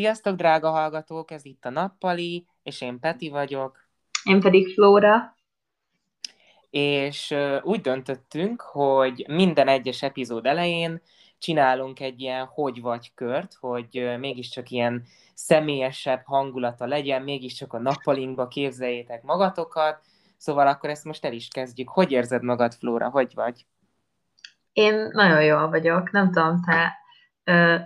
Sziasztok, drága hallgatók! Ez itt a Nappali, és én Peti vagyok. Én pedig Flóra. És úgy döntöttünk, hogy minden egyes epizód elején csinálunk egy ilyen hogy vagy kört, hogy mégiscsak ilyen személyesebb hangulata legyen, mégiscsak a nappalinkba képzeljétek magatokat. Szóval akkor ezt most el is kezdjük. Hogy érzed magad, Flóra? Hogy vagy? Én nagyon jól vagyok. Nem tudom, te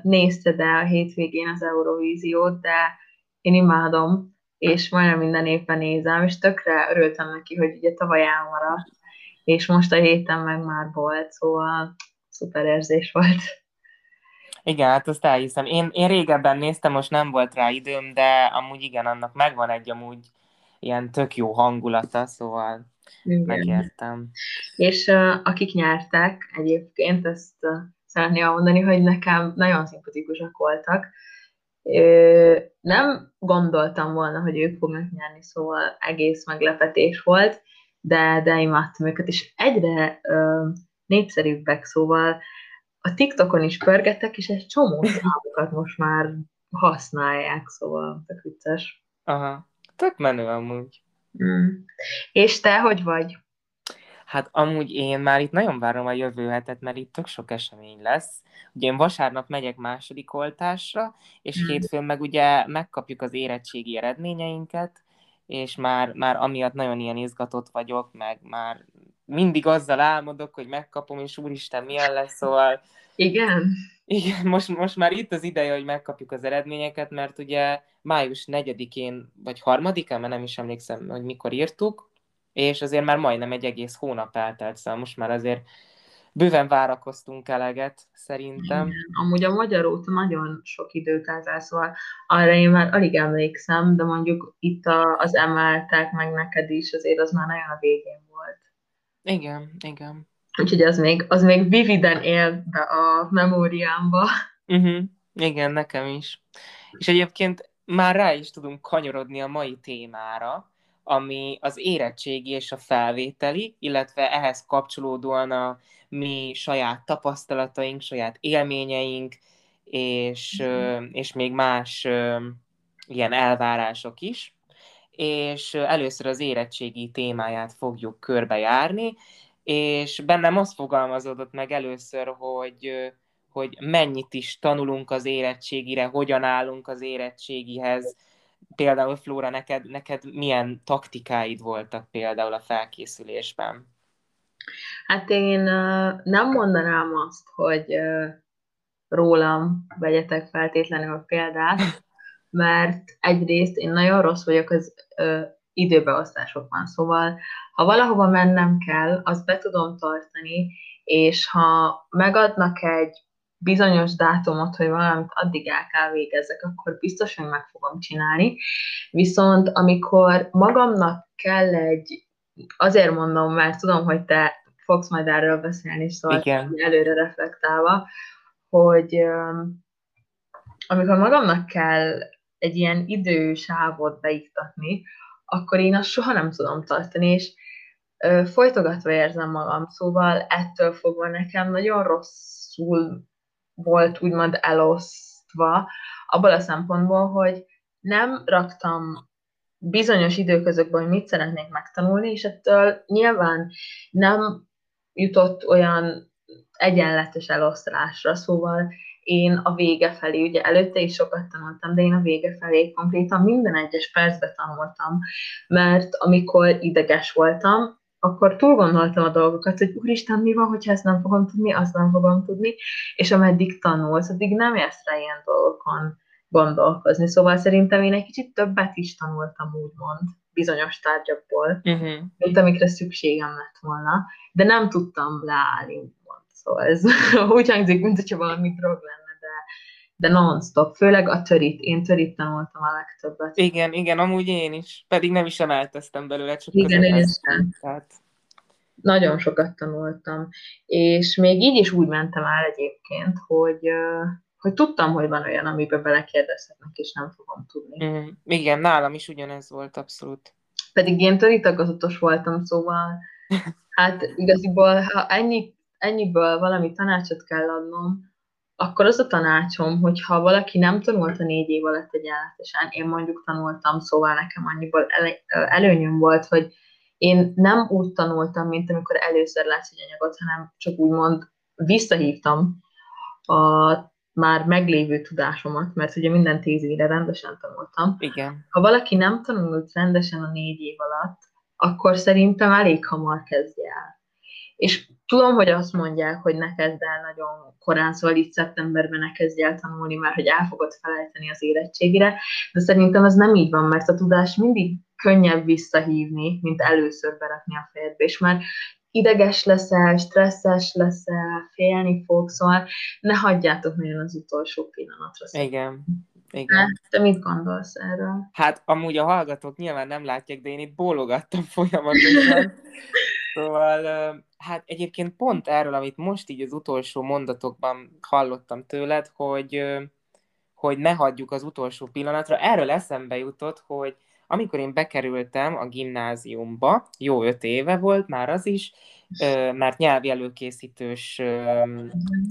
nézted el a hétvégén az Eurovíziót, de én imádom, és majdnem minden évben nézem, és tökre örültem neki, hogy ugye tavaly elmaradt, és most a héten meg már volt, szóval szuper érzés volt. Igen, hát azt elhiszem. Én, én régebben néztem, most nem volt rá időm, de amúgy igen, annak megvan egy amúgy ilyen tök jó hangulata, szóval igen. megértem. És uh, akik nyertek egyébként, ezt uh, szeretném mondani, hogy nekem nagyon szimpatikusak voltak. Nem gondoltam volna, hogy ők fognak nyerni, szóval egész meglepetés volt, de, de imádtam őket, és egyre ö, népszerűbbek, szóval a TikTokon is pörgettek, és egy csomó számokat most már használják, szóval tök vicces. Aha, tök menő amúgy. Mm. És te hogy vagy? Hát amúgy én már itt nagyon várom a jövő hetet, mert itt tök sok esemény lesz. Ugye én vasárnap megyek második oltásra, és mm. hétfőn meg ugye megkapjuk az érettségi eredményeinket, és már, már amiatt nagyon ilyen izgatott vagyok, meg már mindig azzal álmodok, hogy megkapom, és úristen, milyen lesz, szóval... Igen. Igen, most, most már itt az ideje, hogy megkapjuk az eredményeket, mert ugye május 4-én, vagy 3-án, mert nem is emlékszem, hogy mikor írtuk, és azért már majdnem egy egész hónap eltelt, szóval most már azért bőven várakoztunk eleget, szerintem. Igen. Amúgy a magyar óta nagyon sok időt el, szóval arra én már alig emlékszem, de mondjuk itt a, az emeltek, meg neked is, azért az már nagyon a végén volt. Igen, igen. Úgyhogy az még, az még vividen él be a memóriámba. Uh-huh. Igen, nekem is. És egyébként már rá is tudunk kanyarodni a mai témára, ami az érettségi és a felvételi, illetve ehhez kapcsolódóan a mi saját tapasztalataink, saját élményeink, és, mm-hmm. és még más ilyen elvárások is. És először az érettségi témáját fogjuk körbejárni, és bennem az fogalmazódott meg először, hogy, hogy mennyit is tanulunk az érettségire, hogyan állunk az érettségihez, például Flóra, neked, neked milyen taktikáid voltak például a felkészülésben? Hát én nem mondanám azt, hogy rólam vegyetek feltétlenül példát, mert egyrészt én nagyon rossz vagyok az időbeosztásokban, szóval ha valahova mennem kell, azt be tudom tartani, és ha megadnak egy bizonyos dátumot, hogy valamit addig el kell végezzek, akkor biztos, hogy meg fogom csinálni. Viszont amikor magamnak kell egy, azért mondom, mert tudom, hogy te fogsz majd erről beszélni, szóval Igen. előre reflektálva, hogy amikor magamnak kell egy ilyen idősávot beiktatni, akkor én azt soha nem tudom tartani, és folytogatva érzem magam, szóval ettől fogva nekem nagyon rosszul volt úgymond elosztva, abból a szempontból, hogy nem raktam bizonyos időközökben, hogy mit szeretnék megtanulni, és ettől nyilván nem jutott olyan egyenletes elosztásra, szóval én a vége felé, ugye előtte is sokat tanultam, de én a vége felé konkrétan minden egyes percbe tanultam, mert amikor ideges voltam, akkor túl gondoltam a dolgokat, hogy úristen, mi van, hogyha ezt nem fogom tudni, azt nem fogom tudni, és ameddig tanulsz, addig nem érsz rá ilyen dolgokon gondolkozni. Szóval szerintem én egy kicsit többet is tanultam, úgymond, bizonyos tárgyakból, uh-huh. mint amikre szükségem lett volna, de nem tudtam leállni, úgymond. Szóval ez úgy hangzik, mint hogyha valami drog lenne de non-stop, főleg a törit. Én törit tanultam a legtöbbet. Igen, igen, amúgy én is, pedig nem is emelteztem belőle, csak igen, én tehát... Nagyon sokat tanultam, és még így is úgy mentem el egyébként, hogy, hogy tudtam, hogy van olyan, amiben belekérdezhetnek, és nem fogom tudni. Mm, igen, nálam is ugyanez volt abszolút. Pedig én töritagozatos voltam, szóval hát igaziból, ha ennyi, ennyiből valami tanácsot kell adnom, akkor az a tanácsom, hogy ha valaki nem tanult a négy év alatt egyenletesen, én mondjuk tanultam, szóval nekem annyiból el, előnyöm volt, hogy én nem úgy tanultam, mint amikor először látsz egy anyagot, hanem csak úgymond visszahívtam a már meglévő tudásomat, mert ugye minden tíz évre rendesen tanultam. Igen. Ha valaki nem tanult rendesen a négy év alatt, akkor szerintem elég hamar kezdje el. És tudom, hogy azt mondják, hogy ne kezd el nagyon korán, szóval itt szeptemberben ne kezdj el tanulni, mert hogy el fogod felejteni az érettségére, de szerintem ez nem így van, mert a tudás mindig könnyebb visszahívni, mint először berakni a fejedbe, és már ideges leszel, stresszes leszel, félni fogsz, szóval ne hagyjátok nagyon az utolsó pillanatra. Szóval. Igen. Igen. te mit gondolsz erről? Hát amúgy a hallgatók nyilván nem látják, de én itt bólogattam folyamatosan. szóval, hát egyébként pont erről, amit most így az utolsó mondatokban hallottam tőled, hogy, hogy ne hagyjuk az utolsó pillanatra, erről eszembe jutott, hogy amikor én bekerültem a gimnáziumba, jó öt éve volt már az is, mert nyelvi előkészítős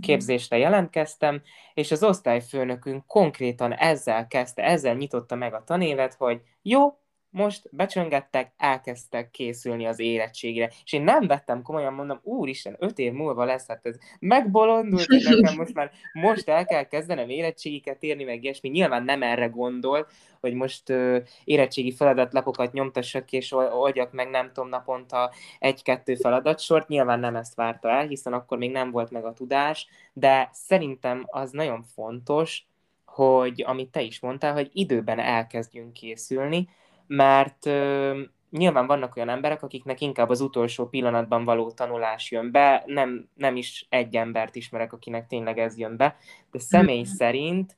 képzésre jelentkeztem, és az osztályfőnökünk konkrétan ezzel kezdte, ezzel nyitotta meg a tanévet, hogy jó, most becsöngettek, elkezdtek készülni az érettségre. És én nem vettem komolyan, mondom, úristen, öt év múlva lesz, hát ez megbolondult, nekem most már most el kell kezdenem érettségiket írni, meg ilyesmi. Nyilván nem erre gondol, hogy most uh, érettségi feladatlapokat nyomtassak, és oldjak meg nem tudom naponta egy-kettő feladatsort. Nyilván nem ezt várta el, hiszen akkor még nem volt meg a tudás, de szerintem az nagyon fontos, hogy amit te is mondtál, hogy időben elkezdjünk készülni, mert ö, nyilván vannak olyan emberek, akiknek inkább az utolsó pillanatban való tanulás jön be, nem, nem is egy embert ismerek, akinek tényleg ez jön be, de személy mm. szerint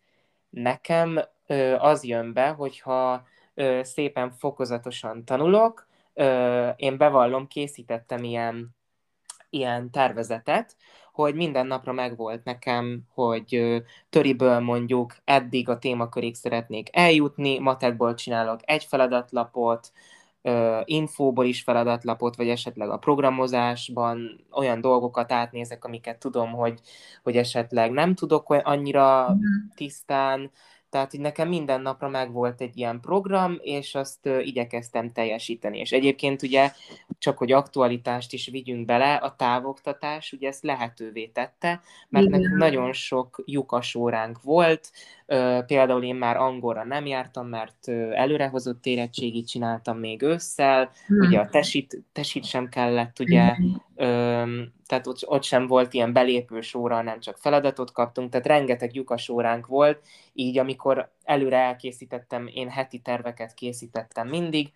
nekem ö, az jön be, hogyha ö, szépen fokozatosan tanulok, ö, én bevallom, készítettem ilyen, ilyen tervezetet, hogy minden napra megvolt nekem, hogy töriből mondjuk eddig a témakörig szeretnék eljutni, matekból csinálok egy feladatlapot, infóból is feladatlapot, vagy esetleg a programozásban olyan dolgokat átnézek, amiket tudom, hogy, hogy esetleg nem tudok annyira mhm. tisztán, tehát, hogy nekem minden napra megvolt egy ilyen program, és azt igyekeztem teljesíteni. És egyébként ugye, csak hogy aktualitást is vigyünk bele, a távoktatás ugye ezt lehetővé tette, mert nekünk nagyon sok lyukas óránk volt, például én már angolra nem jártam, mert előrehozott érettségit csináltam még ősszel, ugye a tesit, tesit sem kellett ugye tehát ott, ott sem volt ilyen belépős óra, nem csak feladatot kaptunk, tehát rengeteg lyukas óránk volt, így amikor előre elkészítettem, én heti terveket készítettem mindig,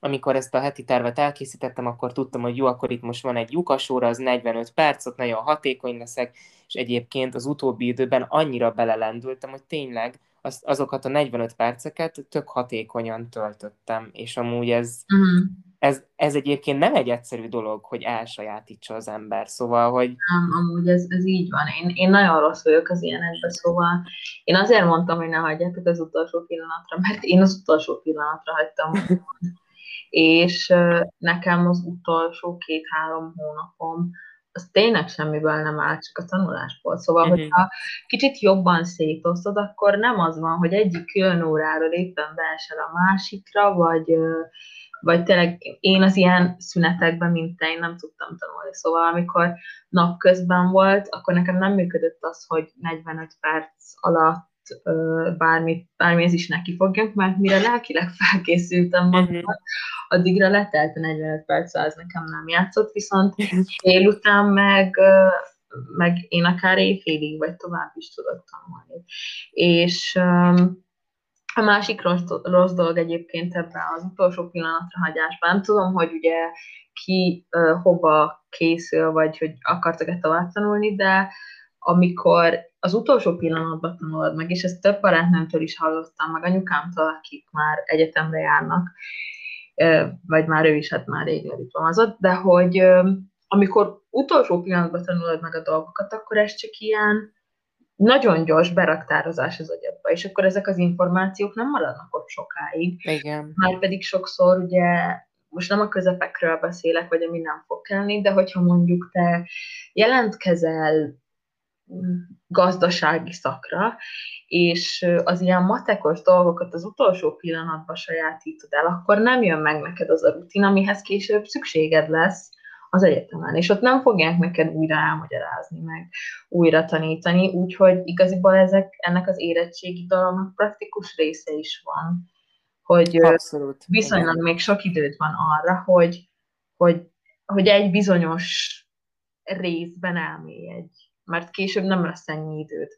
amikor ezt a heti tervet elkészítettem, akkor tudtam, hogy jó, akkor itt most van egy lyukas óra, az 45 perc, ott nagyon hatékony leszek, és egyébként az utóbbi időben annyira belelendültem, hogy tényleg az, azokat a 45 perceket tök hatékonyan töltöttem, és amúgy ez, uh-huh ez, ez egyébként nem egy egyszerű dolog, hogy elsajátítsa az ember, szóval, hogy... Nem, amúgy ez, ez így van. Én, én nagyon rossz vagyok az ilyenekben, szóval én azért mondtam, hogy ne hagyjátok az utolsó pillanatra, mert én az utolsó pillanatra hagytam. és nekem az utolsó két-három hónapom az tényleg semmiből nem áll, csak a tanulásból. Szóval, uh-huh. hogyha kicsit jobban szétosztod, akkor nem az van, hogy egyik külön óráról éppen beesel a másikra, vagy vagy tényleg én az ilyen szünetekben, mint te, én nem tudtam tanulni. Szóval amikor napközben volt, akkor nekem nem működött az, hogy 45 perc alatt bármi, bármi is neki fogjak, mert mire lelkileg felkészültem mhm. magammal, addigra letelt a 45 perc, az nekem nem játszott, viszont délután meg meg én akár éjfélig, vagy tovább is tudok tanulni. És a másik rossz, rossz dolog egyébként ebben az utolsó pillanatra hagyásban, nem tudom, hogy ugye ki uh, hova készül, vagy hogy akartak-e tovább tanulni, de amikor az utolsó pillanatban tanulod meg, és ezt több barátnőmtől is hallottam, meg anyukámtól, akik már egyetemre járnak, vagy már ő is hát már rég lediplomazott, de hogy amikor utolsó pillanatban tanulod meg a dolgokat, akkor ez csak ilyen nagyon gyors beraktározás az agyadba, és akkor ezek az információk nem maradnak ott sokáig. Igen. Már pedig sokszor ugye most nem a közepekről beszélek, vagy ami nem fog kelni, de hogyha mondjuk te jelentkezel gazdasági szakra, és az ilyen matekos dolgokat az utolsó pillanatban sajátítod el, akkor nem jön meg neked az a rutin, amihez később szükséged lesz az egyetemen, és ott nem fogják neked újra elmagyarázni, meg újra tanítani, úgyhogy igaziból ezek, ennek az érettségi dolognak praktikus része is van, hogy Abszolút. viszonylag Igen. még sok időd van arra, hogy, hogy, hogy egy bizonyos részben elmélyedj, mert később nem lesz ennyi időd.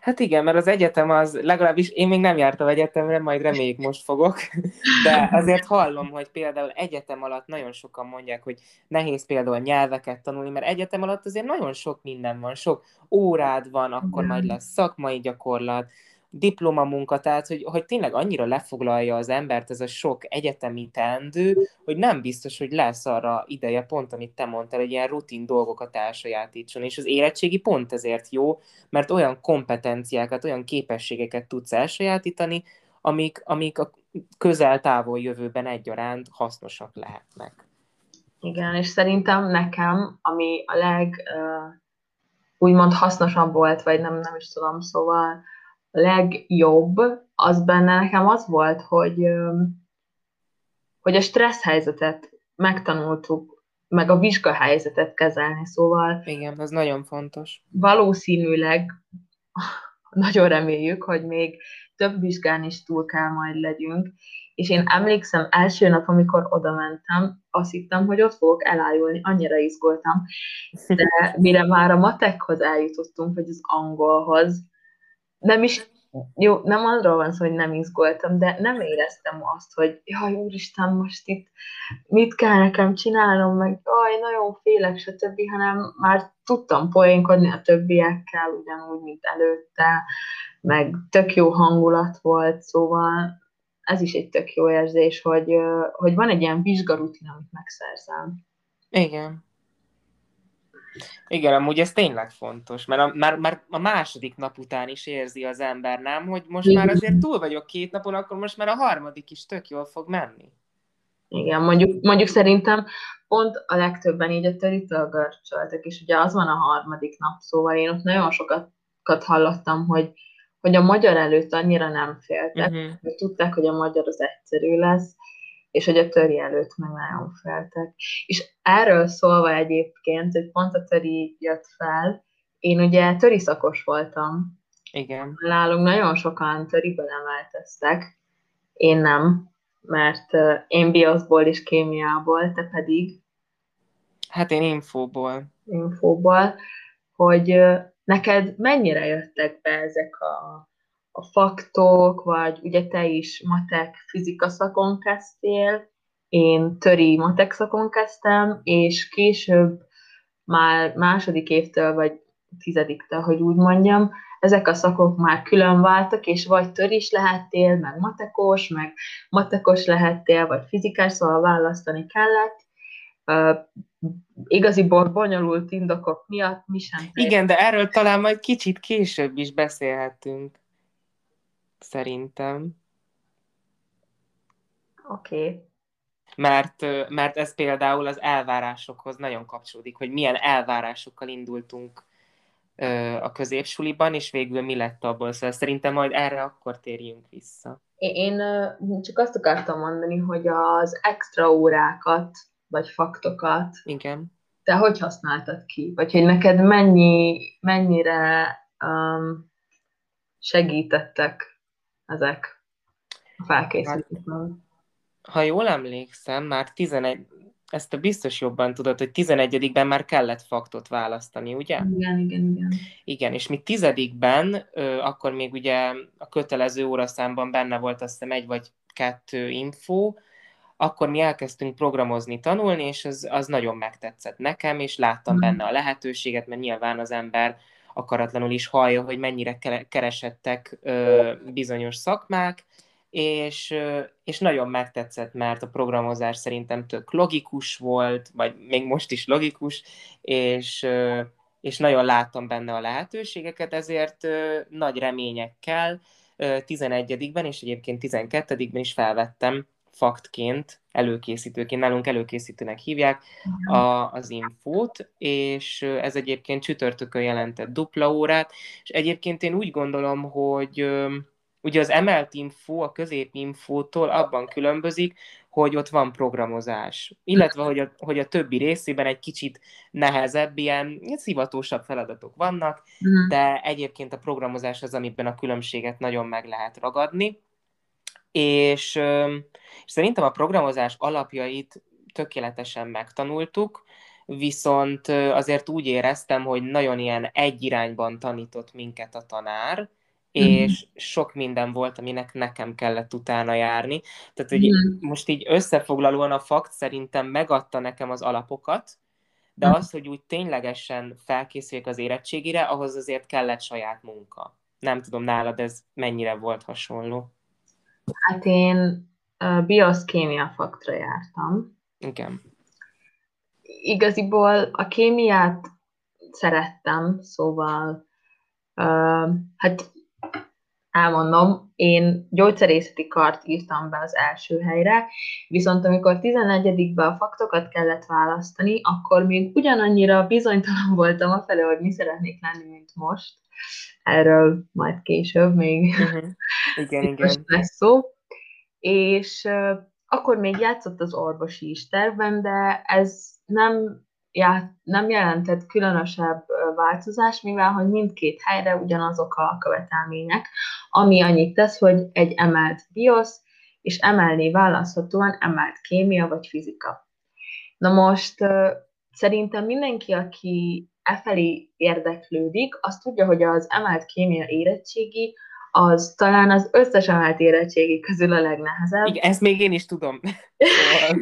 Hát igen, mert az egyetem az, legalábbis én még nem jártam egyetemre, majd reméljük most fogok, de azért hallom, hogy például egyetem alatt nagyon sokan mondják, hogy nehéz például nyelveket tanulni, mert egyetem alatt azért nagyon sok minden van, sok órád van, akkor majd lesz szakmai gyakorlat, diplomamunka, tehát hogy, hogy tényleg annyira lefoglalja az embert ez a sok egyetemi teendő, hogy nem biztos, hogy lesz arra ideje pont, amit te mondtál, hogy ilyen rutin dolgokat elsajátítson, és az érettségi pont ezért jó, mert olyan kompetenciákat, olyan képességeket tudsz elsajátítani, amik, amik a közel-távol jövőben egyaránt hasznosak lehetnek. Igen, és szerintem nekem, ami a leg uh, úgymond hasznosabb volt, vagy nem, nem is tudom, szóval legjobb, az benne nekem az volt, hogy, hogy a stressz helyzetet megtanultuk, meg a vizsgahelyzetet kezelni, szóval... Igen, ez nagyon fontos. Valószínűleg nagyon reméljük, hogy még több vizsgán is túl kell majd legyünk, és én emlékszem, első nap, amikor oda mentem, azt hittem, hogy ott fogok elájulni, annyira izgultam, de mire már a matekhoz eljutottunk, vagy az angolhoz, nem is, jó, nem arról van szó, hogy nem izgultam, de nem éreztem azt, hogy jaj, úristen, most itt mit kell nekem csinálnom, meg jaj, nagyon félek, stb., hanem már tudtam poénkodni a többiekkel, ugyanúgy, mint előtte, meg tök jó hangulat volt, szóval ez is egy tök jó érzés, hogy, hogy van egy ilyen vizsgarutin, amit megszerzem. Igen. Igen, amúgy ez tényleg fontos, mert a, már, már a második nap után is érzi az ember, nem? Hogy most Igen. már azért túl vagyok két napon, akkor most már a harmadik is tök jól fog menni. Igen, mondjuk, mondjuk szerintem pont a legtöbben így a törítől görcsöltek, és ugye az van a harmadik nap, szóval én ott nagyon sokat hallottam, hogy, hogy a magyar előtt annyira nem féltek, uh-huh. hogy tudták, hogy a magyar az egyszerű lesz, és hogy a töri előtt meg nagyon feltek. És erről szólva egyébként, hogy pont a töri jött fel, én ugye töri szakos voltam. Igen. Nálunk nagyon sokan töriből emelteztek, én nem, mert én bioszból és kémiából, te pedig. Hát én infóból. Infóból, hogy neked mennyire jöttek be ezek a a faktok, vagy ugye te is matek fizika szakon kezdtél, én töri matek szakon kezdtem, és később már második évtől, vagy tizediktől, hogy úgy mondjam, ezek a szakok már külön váltak, és vagy tör is lehettél, meg matekos, meg matekos lehettél, vagy fizikás, szóval választani kellett. Uh, igaziból bonyolult indokok miatt mi sem. Igen, de erről talán majd kicsit később is beszélhetünk szerintem. Oké. Okay. Mert, mert ez például az elvárásokhoz nagyon kapcsolódik, hogy milyen elvárásokkal indultunk a középsuliban, és végül mi lett abból. Szóval szerintem majd erre akkor térjünk vissza. Én csak azt akartam mondani, hogy az extra órákat, vagy faktokat, Igen. te hogy használtad ki? Vagy hogy neked mennyi, mennyire um, segítettek ezek a felkészülésben. Hát, ha jól emlékszem, már 11, ezt te biztos jobban tudod, hogy 11-ben már kellett faktot választani, ugye? Igen, igen, igen. Igen, és mi tizedikben, akkor még ugye a kötelező óraszámban benne volt azt hiszem egy vagy kettő info, akkor mi elkezdtünk programozni, tanulni, és az, az nagyon megtetszett nekem, és láttam mm. benne a lehetőséget, mert nyilván az ember akaratlanul is hallja, hogy mennyire keresettek bizonyos szakmák, és, és nagyon megtetszett, mert a programozás szerintem tök logikus volt, vagy még most is logikus, és, és nagyon láttam benne a lehetőségeket, ezért nagy reményekkel 11-ben és egyébként 12-ben is felvettem faktként, előkészítőként, nálunk előkészítőnek hívják a, az infót, és ez egyébként csütörtökön jelentett dupla órát, és egyébként én úgy gondolom, hogy ugye az emelt info a középinfótól abban különbözik, hogy ott van programozás, illetve hogy a, hogy a többi részében egy kicsit nehezebb, ilyen szivatósabb feladatok vannak, uh-huh. de egyébként a programozás az, amiben a különbséget nagyon meg lehet ragadni, és, és szerintem a programozás alapjait tökéletesen megtanultuk, viszont azért úgy éreztem, hogy nagyon ilyen egy irányban tanított minket a tanár, és mm. sok minden volt, aminek nekem kellett utána járni. Tehát, hogy mm. most így összefoglalóan a fakt szerintem megadta nekem az alapokat, de mm. az, hogy úgy ténylegesen felkészüljek az érettségire, ahhoz azért kellett saját munka. Nem tudom, nálad ez mennyire volt hasonló. Hát én uh, bioszkémia faktra jártam. Igen. Igaziból a kémiát szerettem, szóval uh, hát elmondom, én gyógyszerészeti kart írtam be az első helyre, viszont amikor 11-be a faktokat kellett választani, akkor még ugyanannyira bizonytalan voltam a felé, hogy mi szeretnék lenni, mint most. Erről majd később még uh-huh. igen, igen. lesz szó. És uh, akkor még játszott az orvosi is tervben, de ez nem já, nem jelentett különösebb változás, mivel hogy mindkét helyre ugyanazok a követelmények, ami annyit tesz, hogy egy emelt BIOS, és emelni választhatóan emelt kémia vagy fizika. Na most szerintem mindenki, aki e felé érdeklődik, az tudja, hogy az emelt kémia érettségi az talán az összes emelt érettségi közül a legnehezebb. Igen, ezt még én is tudom.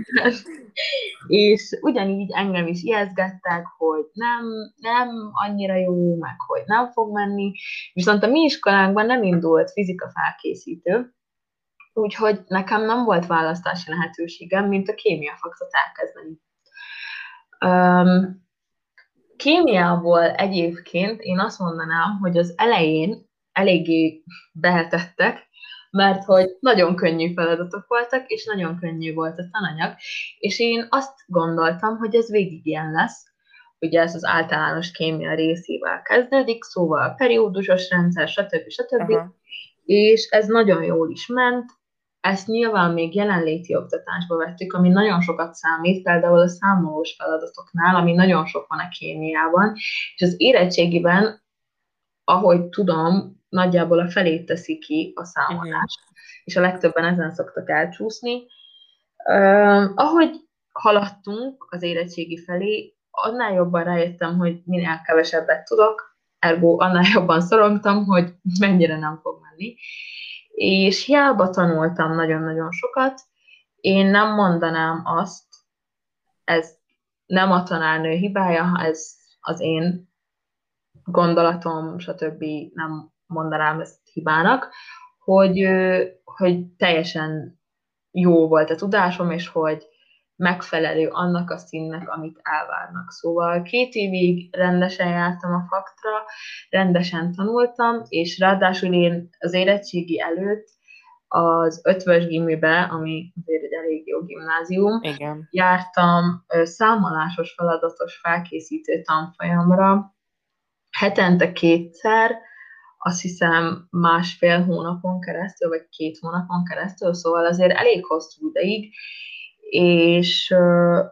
és ugyanígy engem is ijeszgettek, hogy nem, nem annyira jó, meg hogy nem fog menni, viszont a mi iskolánkban nem indult fizika felkészítő, úgyhogy nekem nem volt választási lehetőségem, mint a kémia faktot elkezdeni. Um, kémiából egyébként én azt mondanám, hogy az elején eléggé behetettek, mert hogy nagyon könnyű feladatok voltak, és nagyon könnyű volt a tananyag, és én azt gondoltam, hogy ez végig ilyen lesz, ugye ez az általános kémia részével kezdődik, szóval a periódusos rendszer, stb. stb. Uh-huh. És ez nagyon jól is ment, ezt nyilván még jelenléti oktatásba vettük, ami nagyon sokat számít, például a számolós feladatoknál, ami nagyon sok van a kémiában, és az érettségiben, ahogy tudom, nagyjából a felét teszi ki a számolás, uh-huh. és a legtöbben ezen szoktak elcsúszni. Uh, ahogy haladtunk az érettségi felé, annál jobban rájöttem, hogy minél kevesebbet tudok, ergo annál jobban szorongtam, hogy mennyire nem fog menni. És hiába tanultam nagyon-nagyon sokat, én nem mondanám azt, ez nem a tanárnő hibája, ez az én gondolatom, stb. nem mondanám ezt hibának, hogy, hogy teljesen jó volt a tudásom, és hogy megfelelő annak a színnek, amit elvárnak. Szóval két évig rendesen jártam a faktra, rendesen tanultam, és ráadásul én az érettségi előtt az ötvös gimibe, ami azért egy elég jó gimnázium, Igen. jártam számolásos feladatos felkészítő tanfolyamra, hetente kétszer, azt hiszem másfél hónapon keresztül, vagy két hónapon keresztül, szóval azért elég hosszú ideig, és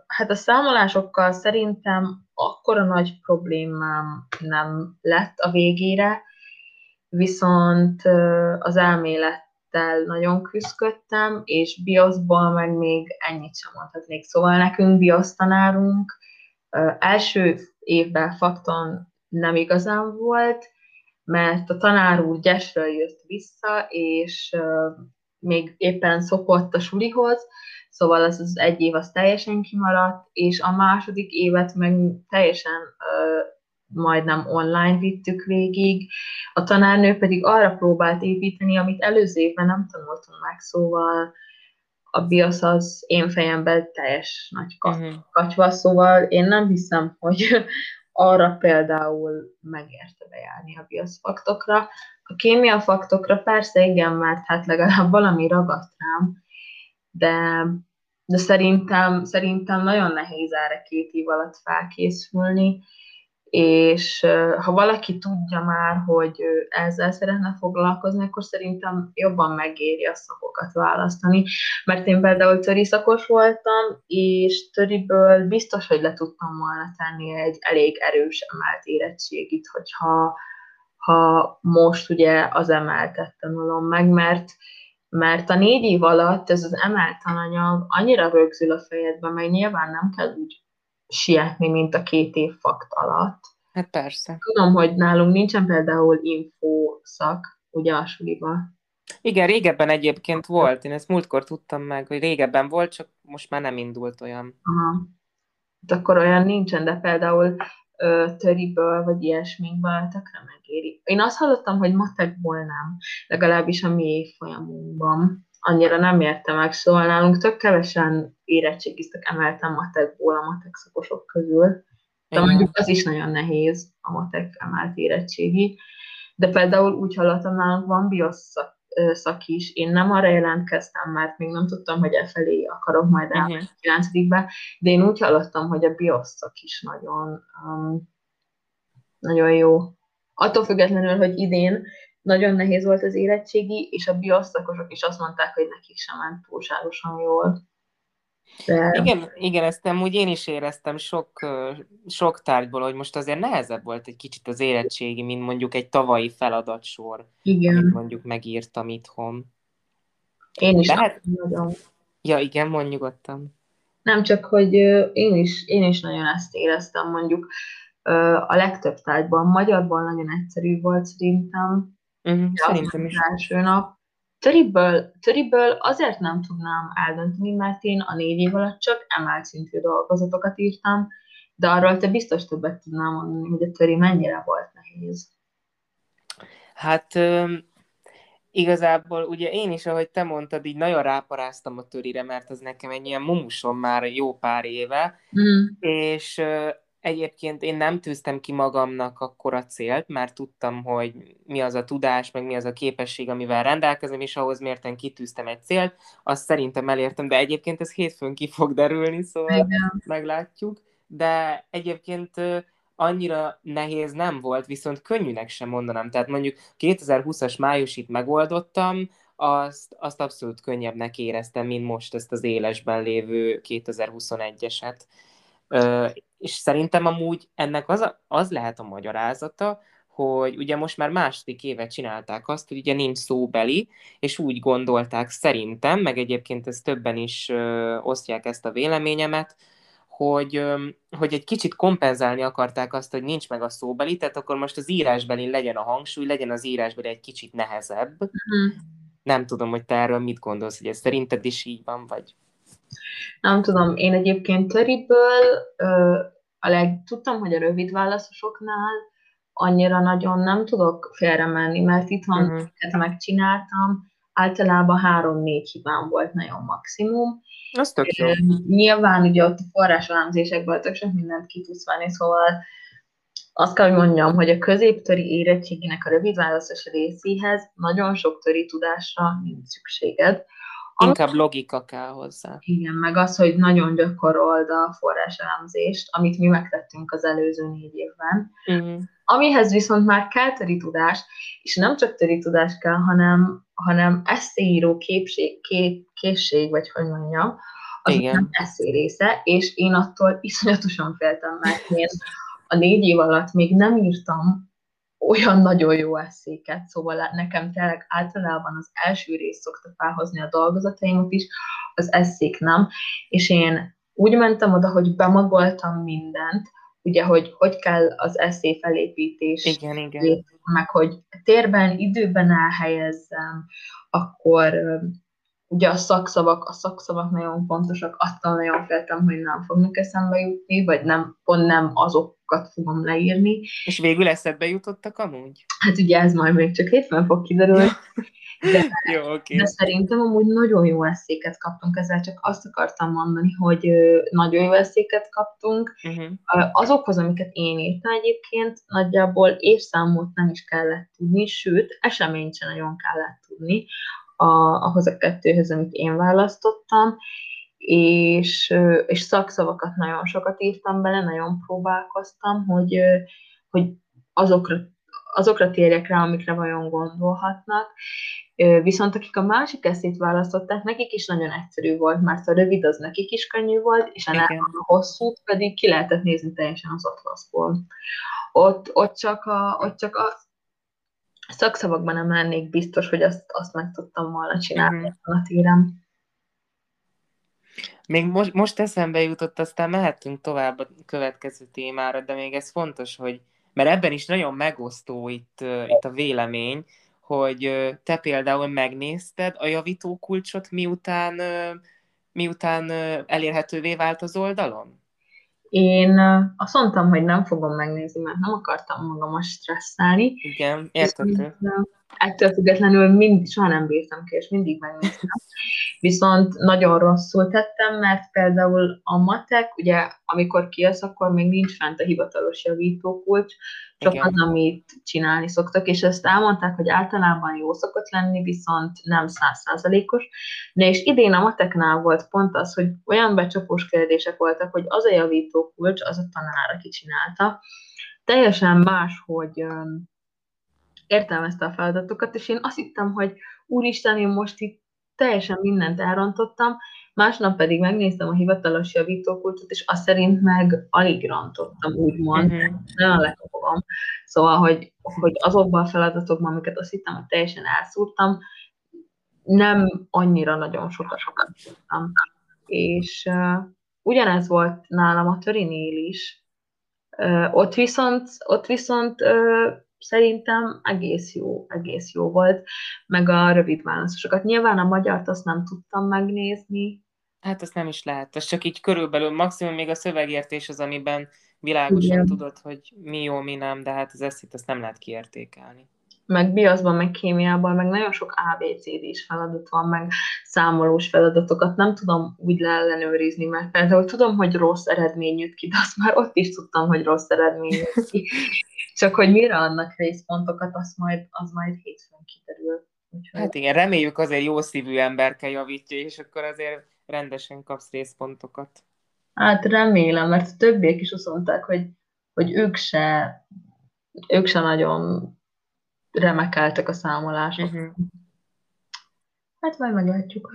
hát a számolásokkal szerintem akkora nagy problémám nem lett a végére, viszont az elmélettel nagyon küzdöttem, és bioszból meg még ennyit sem mondhatnék. Szóval nekünk biosz tanárunk első évben fakton nem igazán volt, mert a tanár úr gyesről jött vissza, és még éppen szokott a sulihoz, szóval az, az egy év az teljesen kimaradt, és a második évet meg teljesen uh, majdnem online vittük végig. A tanárnő pedig arra próbált építeni, amit előző évben nem tanultunk meg, szóval a BIOS az én fejemben teljes nagy mhm. kacsva, szóval én nem hiszem, hogy arra például megérte bejárni a bioszfaktokra. A kémia faktokra persze igen, mert hát legalább valami ragadt rám, de, de szerintem, szerintem nagyon nehéz erre két év alatt felkészülni, és ha valaki tudja már, hogy ezzel szeretne foglalkozni, akkor szerintem jobban megéri a szakokat választani, mert én például töri szakos voltam, és töriből biztos, hogy le tudtam volna tenni egy elég erős emelt érettségit, hogyha ha most ugye az emeltet tanulom meg, mert mert a négy év alatt ez az emelt tananyag annyira rögzül a fejedbe, meg nyilván nem kell úgy sietni, mint a két év fakt alatt. Hát persze. Tudom, hogy nálunk nincsen például info szak, ugye a suliba. Igen, régebben egyébként volt, én ezt múltkor tudtam meg, hogy régebben volt, csak most már nem indult olyan. Aha. Hát akkor olyan nincsen, de például ö, töriből, vagy ilyesmikből tökre megéri. Én azt hallottam, hogy matekból nem, legalábbis a mi folyamunkban. Annyira nem értem meg, szóval nálunk tök kevesen érettségiztek emeltem matekból a matek szakosok közül. De mondjuk az is nagyon nehéz, a matek emelt érettségi. De például úgy hallottam, nálunk van bioszak szak is. Én nem arra jelentkeztem, mert még nem tudtam, hogy e felé akarok majd elmenni uh-huh. 9 de én úgy hallottam, hogy a bioszak is nagyon, um, nagyon jó. Attól függetlenül, hogy idén nagyon nehéz volt az érettségi, és a bioszakosok is azt mondták, hogy nekik sem ment túlságosan jól. De... Igen, igen, ezt amúgy én is éreztem sok, sok tárgyból, hogy most azért nehezebb volt egy kicsit az érettségi, mint mondjuk egy tavalyi feladatsor, igen. amit mondjuk megírtam itthon. Én is De hát... nagyon. Ja, igen, mondj nyugodtan. Nem csak, hogy én is, én is nagyon ezt éreztem, mondjuk a legtöbb tárgyban, magyarban nagyon egyszerű volt szerintem. Uh-huh, szerintem is. Első nap, Töriből, töriből azért nem tudnám eldönteni, mert én a négy év alatt csak emelt szintű dolgozatokat írtam, de arról te biztos többet tudnám mondani, hogy a töri mennyire volt nehéz. Hát igazából ugye én is, ahogy te mondtad, így nagyon ráparáztam a törire, mert az nekem egy ilyen mumusom már jó pár éve, mm. és Egyébként én nem tűztem ki magamnak akkor a célt, mert tudtam, hogy mi az a tudás, meg mi az a képesség, amivel rendelkezem, és ahhoz mérten kitűztem egy célt, azt szerintem elértem, de egyébként ez hétfőn ki fog derülni, szóval Igen. meglátjuk. De egyébként annyira nehéz nem volt, viszont könnyűnek sem mondanám. Tehát mondjuk 2020-as májusit megoldottam, azt, azt abszolút könnyebbnek éreztem, mint most ezt az élesben lévő 2021-eset és szerintem amúgy ennek az, a, az lehet a magyarázata, hogy ugye most már második évet csinálták azt, hogy ugye nincs szóbeli, és úgy gondolták szerintem, meg egyébként ezt többen is ö, osztják ezt a véleményemet, hogy, ö, hogy egy kicsit kompenzálni akarták azt, hogy nincs meg a szóbeli, tehát akkor most az írásbeli legyen a hangsúly, legyen az írásbeli egy kicsit nehezebb. Mm. Nem tudom, hogy te erről mit gondolsz, hogy ez szerinted is így van, vagy... Nem tudom, én egyébként töriből a leg, tudtam, hogy a rövid válaszosoknál annyira nagyon nem tudok félre menni, mert itt van, uh-huh. megcsináltam, általában három-négy hibám volt nagyon maximum. Az tök jó. Nyilván ugye ott a forrásalámzésekből tök sok mindent ki tudsz venni, szóval azt kell, hogy mondjam, hogy a középtöri érettséginek a rövid válaszos részéhez nagyon sok töri tudásra nincs szükséged. Inkább logika kell hozzá. Igen, meg az, hogy nagyon gyakorold a forráselemzést, amit mi megtettünk az előző négy évben. Uh-huh. Amihez viszont már kell töri tudás, és nem csak töri tudás kell, hanem, hanem eszéíró képség, kép, készség, vagy hogy mondjam, az Igen. nem eszé része, és én attól iszonyatosan féltem, mert én a négy év alatt még nem írtam olyan nagyon jó eszéket, szóval nekem tényleg általában az első rész szokta felhozni a dolgozataimat is, az eszék nem, és én úgy mentem oda, hogy bemagoltam mindent, ugye, hogy hogy kell az eszé felépítés, igen, igen. meg hogy térben, időben elhelyezzem, akkor ugye a szakszavak, a szakszavak nagyon fontosak, attól nagyon féltem, hogy nem fognak eszembe jutni, vagy nem, pont nem azokat fogom leírni. És végül eszedbe jutottak amúgy? Hát ugye ez majd még csak hétfőn fog kiderülni. De, jó, okay. de szerintem amúgy nagyon jó eszéket kaptunk, ezzel csak azt akartam mondani, hogy nagyon jó eszéket kaptunk. Uh-huh. Azokhoz, amiket én írtam egyébként, nagyjából évszámot nem is kellett tudni, sőt, eseményt sem nagyon kellett tudni a, ahhoz a kettőhöz, amit én választottam, és, és szakszavakat nagyon sokat írtam bele, nagyon próbálkoztam, hogy, hogy azokra, azokra térjek rá, amikre vajon gondolhatnak. Viszont akik a másik eszét választották, nekik is nagyon egyszerű volt, mert a rövid az nekik is könnyű volt, és a, a hosszút pedig ki lehetett nézni teljesen az atlaszból. Ott, ott, csak a, ott csak a szakszavakban nem lennék biztos, hogy azt, azt meg tudtam volna csinálni uh-huh. a térem. Még most, most eszembe jutott, aztán mehetünk tovább a következő témára, de még ez fontos, hogy mert ebben is nagyon megosztó itt, itt a vélemény, hogy te például megnézted a javító kulcsot, miután, miután elérhetővé vált az oldalon? Én azt mondtam, hogy nem fogom megnézni, mert nem akartam magamat stresszelni. Igen, értető. Ettől függetlenül mind, soha nem bírtam ki, és mindig megnéztem. Viszont nagyon rosszul tettem, mert például a matek, ugye amikor kijössz, akkor még nincs fent a hivatalos javítókulcs, csak Igen. az, amit csinálni szoktak, és ezt elmondták, hogy általában jó szokott lenni, viszont nem százszázalékos. Na és idén a mateknál volt pont az, hogy olyan becsapós kérdések voltak, hogy az a javítókulcs, az a tanár, aki csinálta, teljesen más, hogy értelmezte a feladatokat, és én azt hittem, hogy úristen, én most itt teljesen mindent elrontottam, másnap pedig megnéztem a hivatalos javítókulcsot, és azt szerint meg alig rontottam, úgymond, uh-huh. nagyon lekapogom. Szóval, hogy, hogy azokban a feladatokban, amiket azt hittem, hogy teljesen elszúrtam, nem annyira nagyon sokat-sokat tudtam. És uh, ugyanez volt nálam a törinél is. Uh, ott viszont, ott viszont uh, szerintem egész jó, egész jó volt, meg a rövid válaszosokat. Nyilván a magyart azt nem tudtam megnézni. Hát azt nem is lehet, az csak így körülbelül, maximum még a szövegértés az, amiben világosan Igen. tudod, hogy mi jó, mi nem, de hát az eszét azt nem lehet kiértékelni meg biaszban, meg kémiában, meg nagyon sok ABCD-s feladat van, meg számolós feladatokat nem tudom úgy leellenőrizni, mert például tudom, hogy rossz eredmény jött ki, de azt már ott is tudtam, hogy rossz eredmény jött ki. Csak hogy mire annak részpontokat, az majd, az majd hétfőn kiderül. Úgyhogy... Hát igen, reméljük azért jó szívű emberke javítja, és akkor azért rendesen kapsz részpontokat. Hát remélem, mert a többiek is azt mondták, hogy, hogy ők se, ők se nagyon remekeltek a számolások. Uh-huh. Hát majd meglátjuk.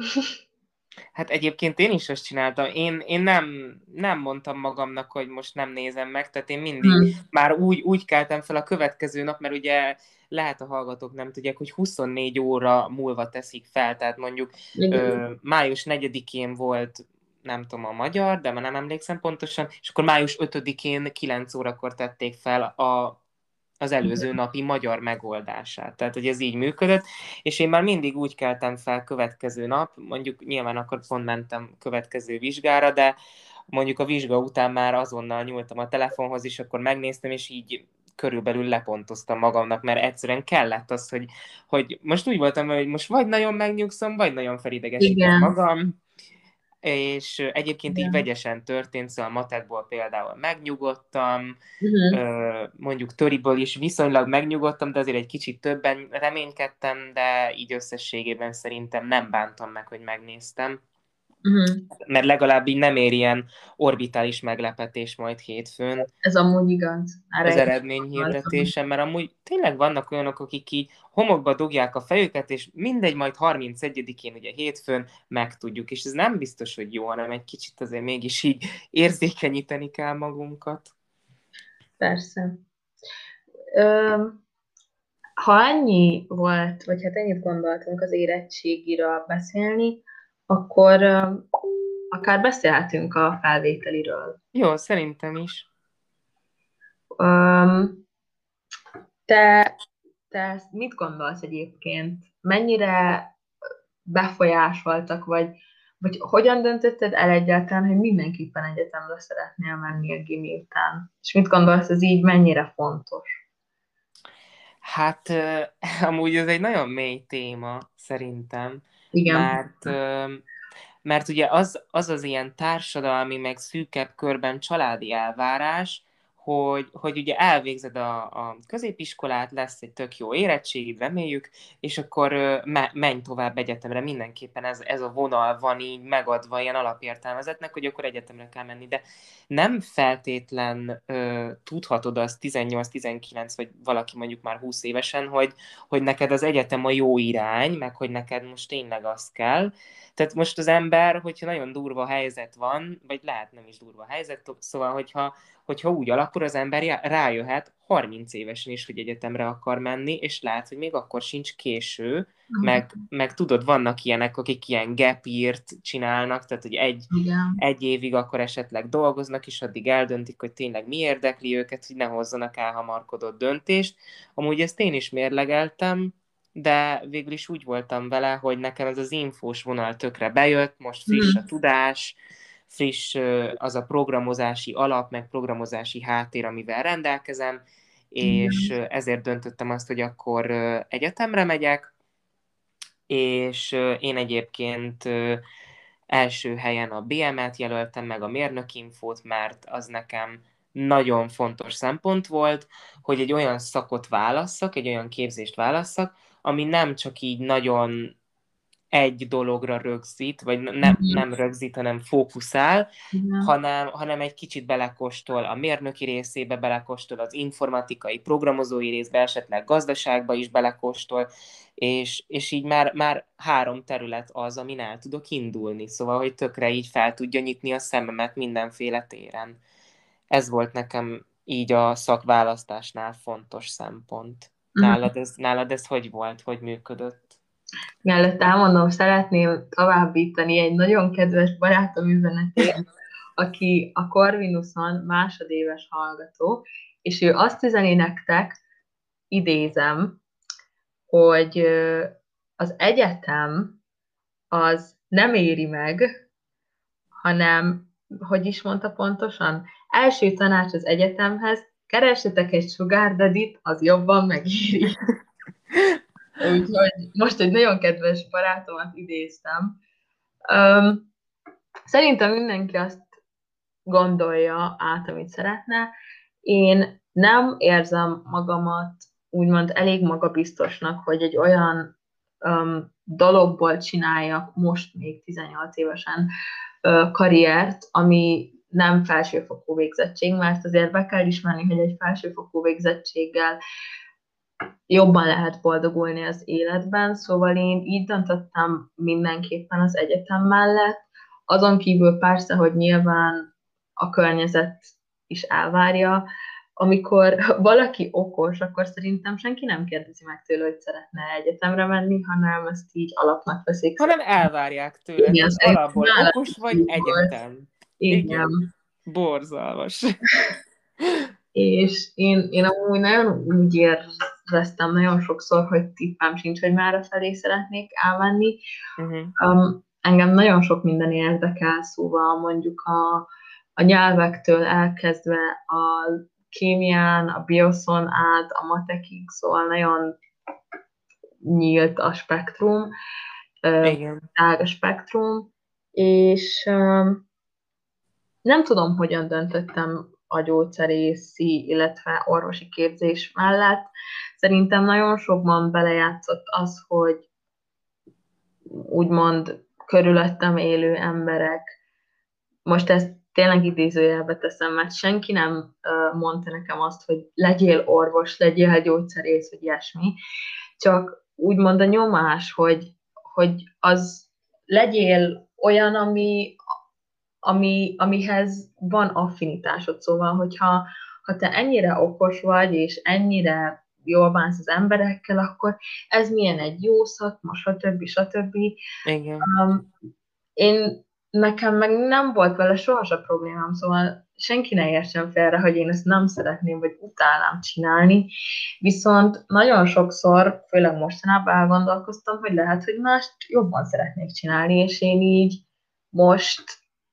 Hát egyébként én is azt csináltam. Én, én nem, nem mondtam magamnak, hogy most nem nézem meg, tehát én mindig hmm. már úgy, úgy keltem fel a következő nap, mert ugye lehet a hallgatók nem tudják, hogy 24 óra múlva teszik fel, tehát mondjuk ö, május 4-én volt nem tudom a magyar, de már nem emlékszem pontosan, és akkor május 5-én 9 órakor tették fel a az előző napi magyar megoldását. Tehát, hogy ez így működött, és én már mindig úgy keltem fel következő nap, mondjuk nyilván akkor pont mentem következő vizsgára, de mondjuk a vizsga után már azonnal nyúltam a telefonhoz, és akkor megnéztem, és így körülbelül lepontoztam magamnak, mert egyszerűen kellett az, hogy, hogy most úgy voltam, hogy most vagy nagyon megnyugszom, vagy nagyon felidegesítem magam, és egyébként Igen. így vegyesen történt, szóval a matekból például megnyugodtam, uh-huh. mondjuk töriből is viszonylag megnyugodtam, de azért egy kicsit többen reménykedtem, de így összességében szerintem nem bántam meg, hogy megnéztem. Uh-huh. Mert legalább így nem ér ilyen orbitális meglepetés majd hétfőn. Ez amúgy igaz. Erre az eredményhirdetése, mert amúgy tényleg vannak olyanok, akik így homokba dugják a fejüket, és mindegy, majd 31-én, ugye hétfőn megtudjuk, és ez nem biztos, hogy jó, hanem egy kicsit azért mégis így érzékenyíteni kell magunkat. Persze. Ö, ha annyi volt, vagy hát ennyit gondoltunk az érettségire beszélni, akkor akár beszélhetünk a felvételiről. Jó, szerintem is. Um, te, te mit gondolsz egyébként? Mennyire befolyásoltak, vagy, vagy hogyan döntötted el egyáltalán, hogy mindenképpen egyetemre szeretnél menni a gimi után? És mit gondolsz, ez így mennyire fontos? Hát amúgy ez egy nagyon mély téma, szerintem. Igen. Mert, mert ugye az, az az ilyen társadalmi, meg szűkebb körben családi elvárás, hogy, hogy ugye elvégzed a, a középiskolát, lesz egy tök jó érettségid, reméljük, és akkor me, menj tovább egyetemre, mindenképpen ez, ez a vonal van így megadva ilyen alapértelmezetnek, hogy akkor egyetemre kell menni, de nem feltétlen ö, tudhatod azt 18-19, vagy valaki mondjuk már 20 évesen, hogy, hogy neked az egyetem a jó irány, meg hogy neked most tényleg az kell, tehát most az ember, hogyha nagyon durva helyzet van, vagy lehet nem is durva helyzet, szóval hogyha, hogyha úgy alakul, az ember rájöhet 30 évesen is, hogy egyetemre akar menni, és lehet, hogy még akkor sincs késő, uh-huh. meg, meg tudod, vannak ilyenek, akik ilyen gapírt csinálnak, tehát hogy egy, Igen. egy évig akkor esetleg dolgoznak, és addig eldöntik, hogy tényleg mi érdekli őket, hogy ne hozzanak elhamarkodott döntést. Amúgy ezt én is mérlegeltem, de végül is úgy voltam vele, hogy nekem ez az infós vonal tökre bejött, most friss a hmm. tudás, friss az a programozási alap, meg programozási háttér, amivel rendelkezem, és ezért döntöttem azt, hogy akkor egyetemre megyek, és én egyébként első helyen a BM-et jelöltem meg a mérnökinfót, mert az nekem nagyon fontos szempont volt, hogy egy olyan szakot válasszak, egy olyan képzést válasszak, ami nem csak így nagyon egy dologra rögzít, vagy nem, mhm. nem rögzít, hanem fókuszál, hanem, hanem egy kicsit belekostol a mérnöki részébe, belekostol az informatikai, programozói részbe, esetleg gazdaságba is belekostol, és, és így már, már három terület az, amin el tudok indulni, szóval, hogy tökre így fel tudja nyitni a szememet mindenféle téren. Ez volt nekem így a szakválasztásnál fontos szempont. Mhm. Nálad ez, nálad ez hogy volt, hogy működött? Mielőtt elmondom, szeretném továbbítani egy nagyon kedves barátom üzenetét, aki a Corvinuson másodéves hallgató, és ő azt üzeni nektek, idézem, hogy az egyetem az nem éri meg, hanem, hogy is mondta pontosan, első tanács az egyetemhez, keressetek egy sugar daddy az jobban megéri. Úgyhogy most egy nagyon kedves barátomat idéztem. Um, szerintem mindenki azt gondolja át, amit szeretne. Én nem érzem magamat úgymond elég magabiztosnak, hogy egy olyan um, dologból csináljak most még 18 évesen uh, karriert, ami nem felsőfokú végzettség, mert azért be kell ismerni, hogy egy felsőfokú végzettséggel jobban lehet boldogulni az életben, szóval én így döntöttem mindenképpen az egyetem mellett, azon kívül persze, hogy nyilván a környezet is elvárja, amikor valaki okos, akkor szerintem senki nem kérdezi meg tőle, hogy szeretne egyetemre menni, hanem ezt így alapnak veszik. Hanem elvárják tőle, hogy alapból okos vagy egyetem. Igen. Igen. Borzalmas. és én, én amúgy nagyon úgy éreztem nagyon sokszor, hogy tippám sincs, hogy már felé szeretnék elmenni. Uh-huh. Um, engem nagyon sok minden érdekel, szóval mondjuk a, a nyelvektől elkezdve a kémián, a bioszon át, a matekig, szóval nagyon nyílt a spektrum, Igen. a spektrum, és um, nem tudom, hogyan döntöttem a gyógyszerészi, illetve orvosi képzés mellett. Szerintem nagyon sokban belejátszott az, hogy úgymond körülöttem élő emberek, most ezt tényleg idézőjelbe teszem, mert senki nem mondta nekem azt, hogy legyél orvos, legyél gyógyszerész, vagy ilyesmi, csak úgymond a nyomás, hogy, hogy az legyél olyan, ami ami, amihez van affinitásod. Szóval, hogyha ha te ennyire okos vagy, és ennyire jól bánsz az emberekkel, akkor ez milyen egy jó szakma, stb. stb. Igen. Um, én nekem meg nem volt vele sohasem problémám, szóval senki ne értsen félre, hogy én ezt nem szeretném, vagy utálnám csinálni, viszont nagyon sokszor, főleg mostanában elgondolkoztam, hogy lehet, hogy mást jobban szeretnék csinálni, és én így most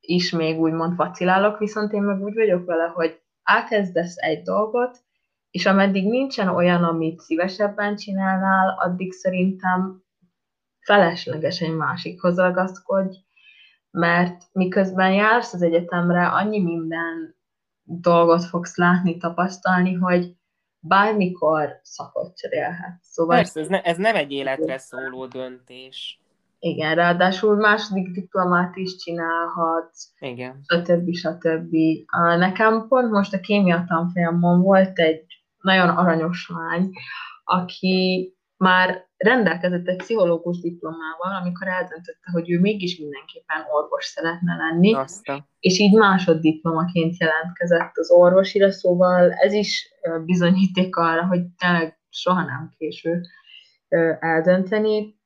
is még úgymond vacilálok, viszont én meg úgy vagyok vele, hogy elkezdesz egy dolgot, és ameddig nincsen olyan, amit szívesebben csinálnál, addig szerintem felesleges egy másikhoz ragaszkodj, mert miközben jársz az egyetemre, annyi minden dolgot fogsz látni, tapasztalni, hogy bármikor szakot cserélhet. Szóval Persze, ez, ne, ez nem egy életre szóló döntés. Igen, ráadásul második diplomát is csinálhatsz, Igen. stb. stb. Nekem pont most a kémia tanfolyamon volt egy nagyon aranyos lány, aki már rendelkezett egy pszichológus diplomával, amikor eldöntötte, hogy ő mégis mindenképpen orvos szeretne lenni, Azta. és így másoddiplomaként jelentkezett az orvosira, szóval ez is bizonyíték arra, hogy tényleg soha nem késő eldönteni.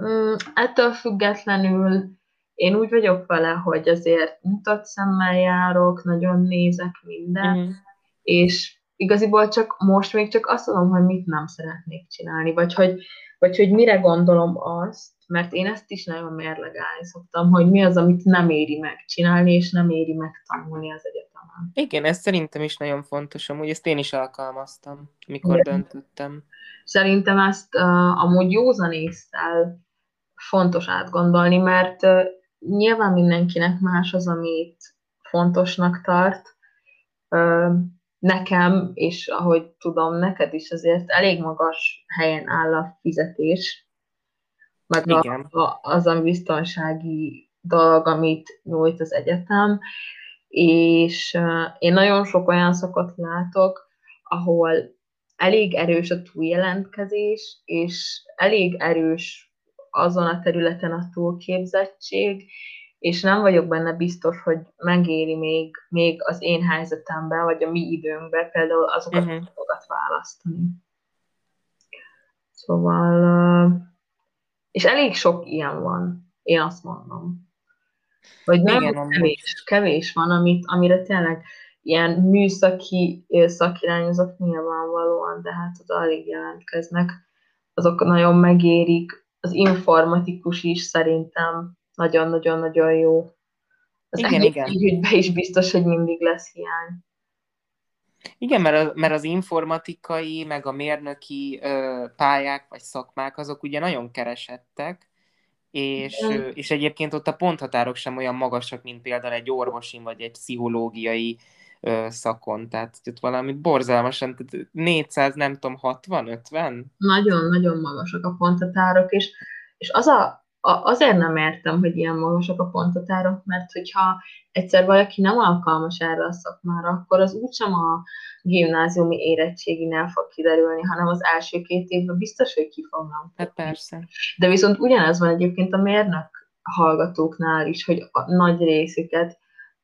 Mm, ettől függetlenül én úgy vagyok vele, hogy azért mutat szemmel járok, nagyon nézek minden, uh-huh. és igaziból csak most még csak azt tudom, hogy mit nem szeretnék csinálni, vagy hogy, vagy hogy mire gondolom azt, mert én ezt is nagyon mérlegelni szoktam, hogy mi az, amit nem éri meg csinálni, és nem éri meg tanulni az egyetemen. Igen, ez szerintem is nagyon fontos, amúgy ezt én is alkalmaztam, mikor Igen. döntöttem. Szerintem ezt uh, amúgy józanésztel fontos átgondolni, mert uh, nyilván mindenkinek más az, amit fontosnak tart, uh, nekem, és ahogy tudom, neked is azért elég magas helyen áll a fizetés, meg Igen. A, az a biztonsági dolog, amit nyújt az egyetem, és én nagyon sok olyan szakot látok, ahol elég erős a túljelentkezés, és elég erős azon a területen a túlképzettség, és nem vagyok benne biztos, hogy megéri még, még az én helyzetemben, vagy a mi időnkben például azokat uh-huh. fogat választani. Szóval, és elég sok ilyen van, én azt mondom. Hogy nem Igen, kevés, kevés van, amit, amire tényleg ilyen műszaki szakirányozók nyilvánvalóan, de hát az alig jelentkeznek. Azok nagyon megérik. Az informatikus is szerintem nagyon-nagyon-nagyon jó. Az igen, igen. ügyben is biztos, hogy mindig lesz hiány. Igen, mert, a, mert az informatikai, meg a mérnöki ö, pályák vagy szakmák, azok ugye nagyon keresettek, és, és egyébként ott a ponthatárok sem olyan magasak, mint például egy orvosin vagy egy pszichológiai ö, szakon. Tehát ott valami borzalmasan, 400, nem tudom, 60, 50? Nagyon-nagyon magasak a ponthatárok, és, és az a azért nem értem, hogy ilyen magasak a pontatárok, mert hogyha egyszer valaki nem alkalmas erre a szakmára, akkor az úgysem a gimnáziumi érettséginél fog kiderülni, hanem az első két évben biztos, hogy ki fognak. Hát persze. De viszont ugyanez van egyébként a mérnök hallgatóknál is, hogy a nagy részüket,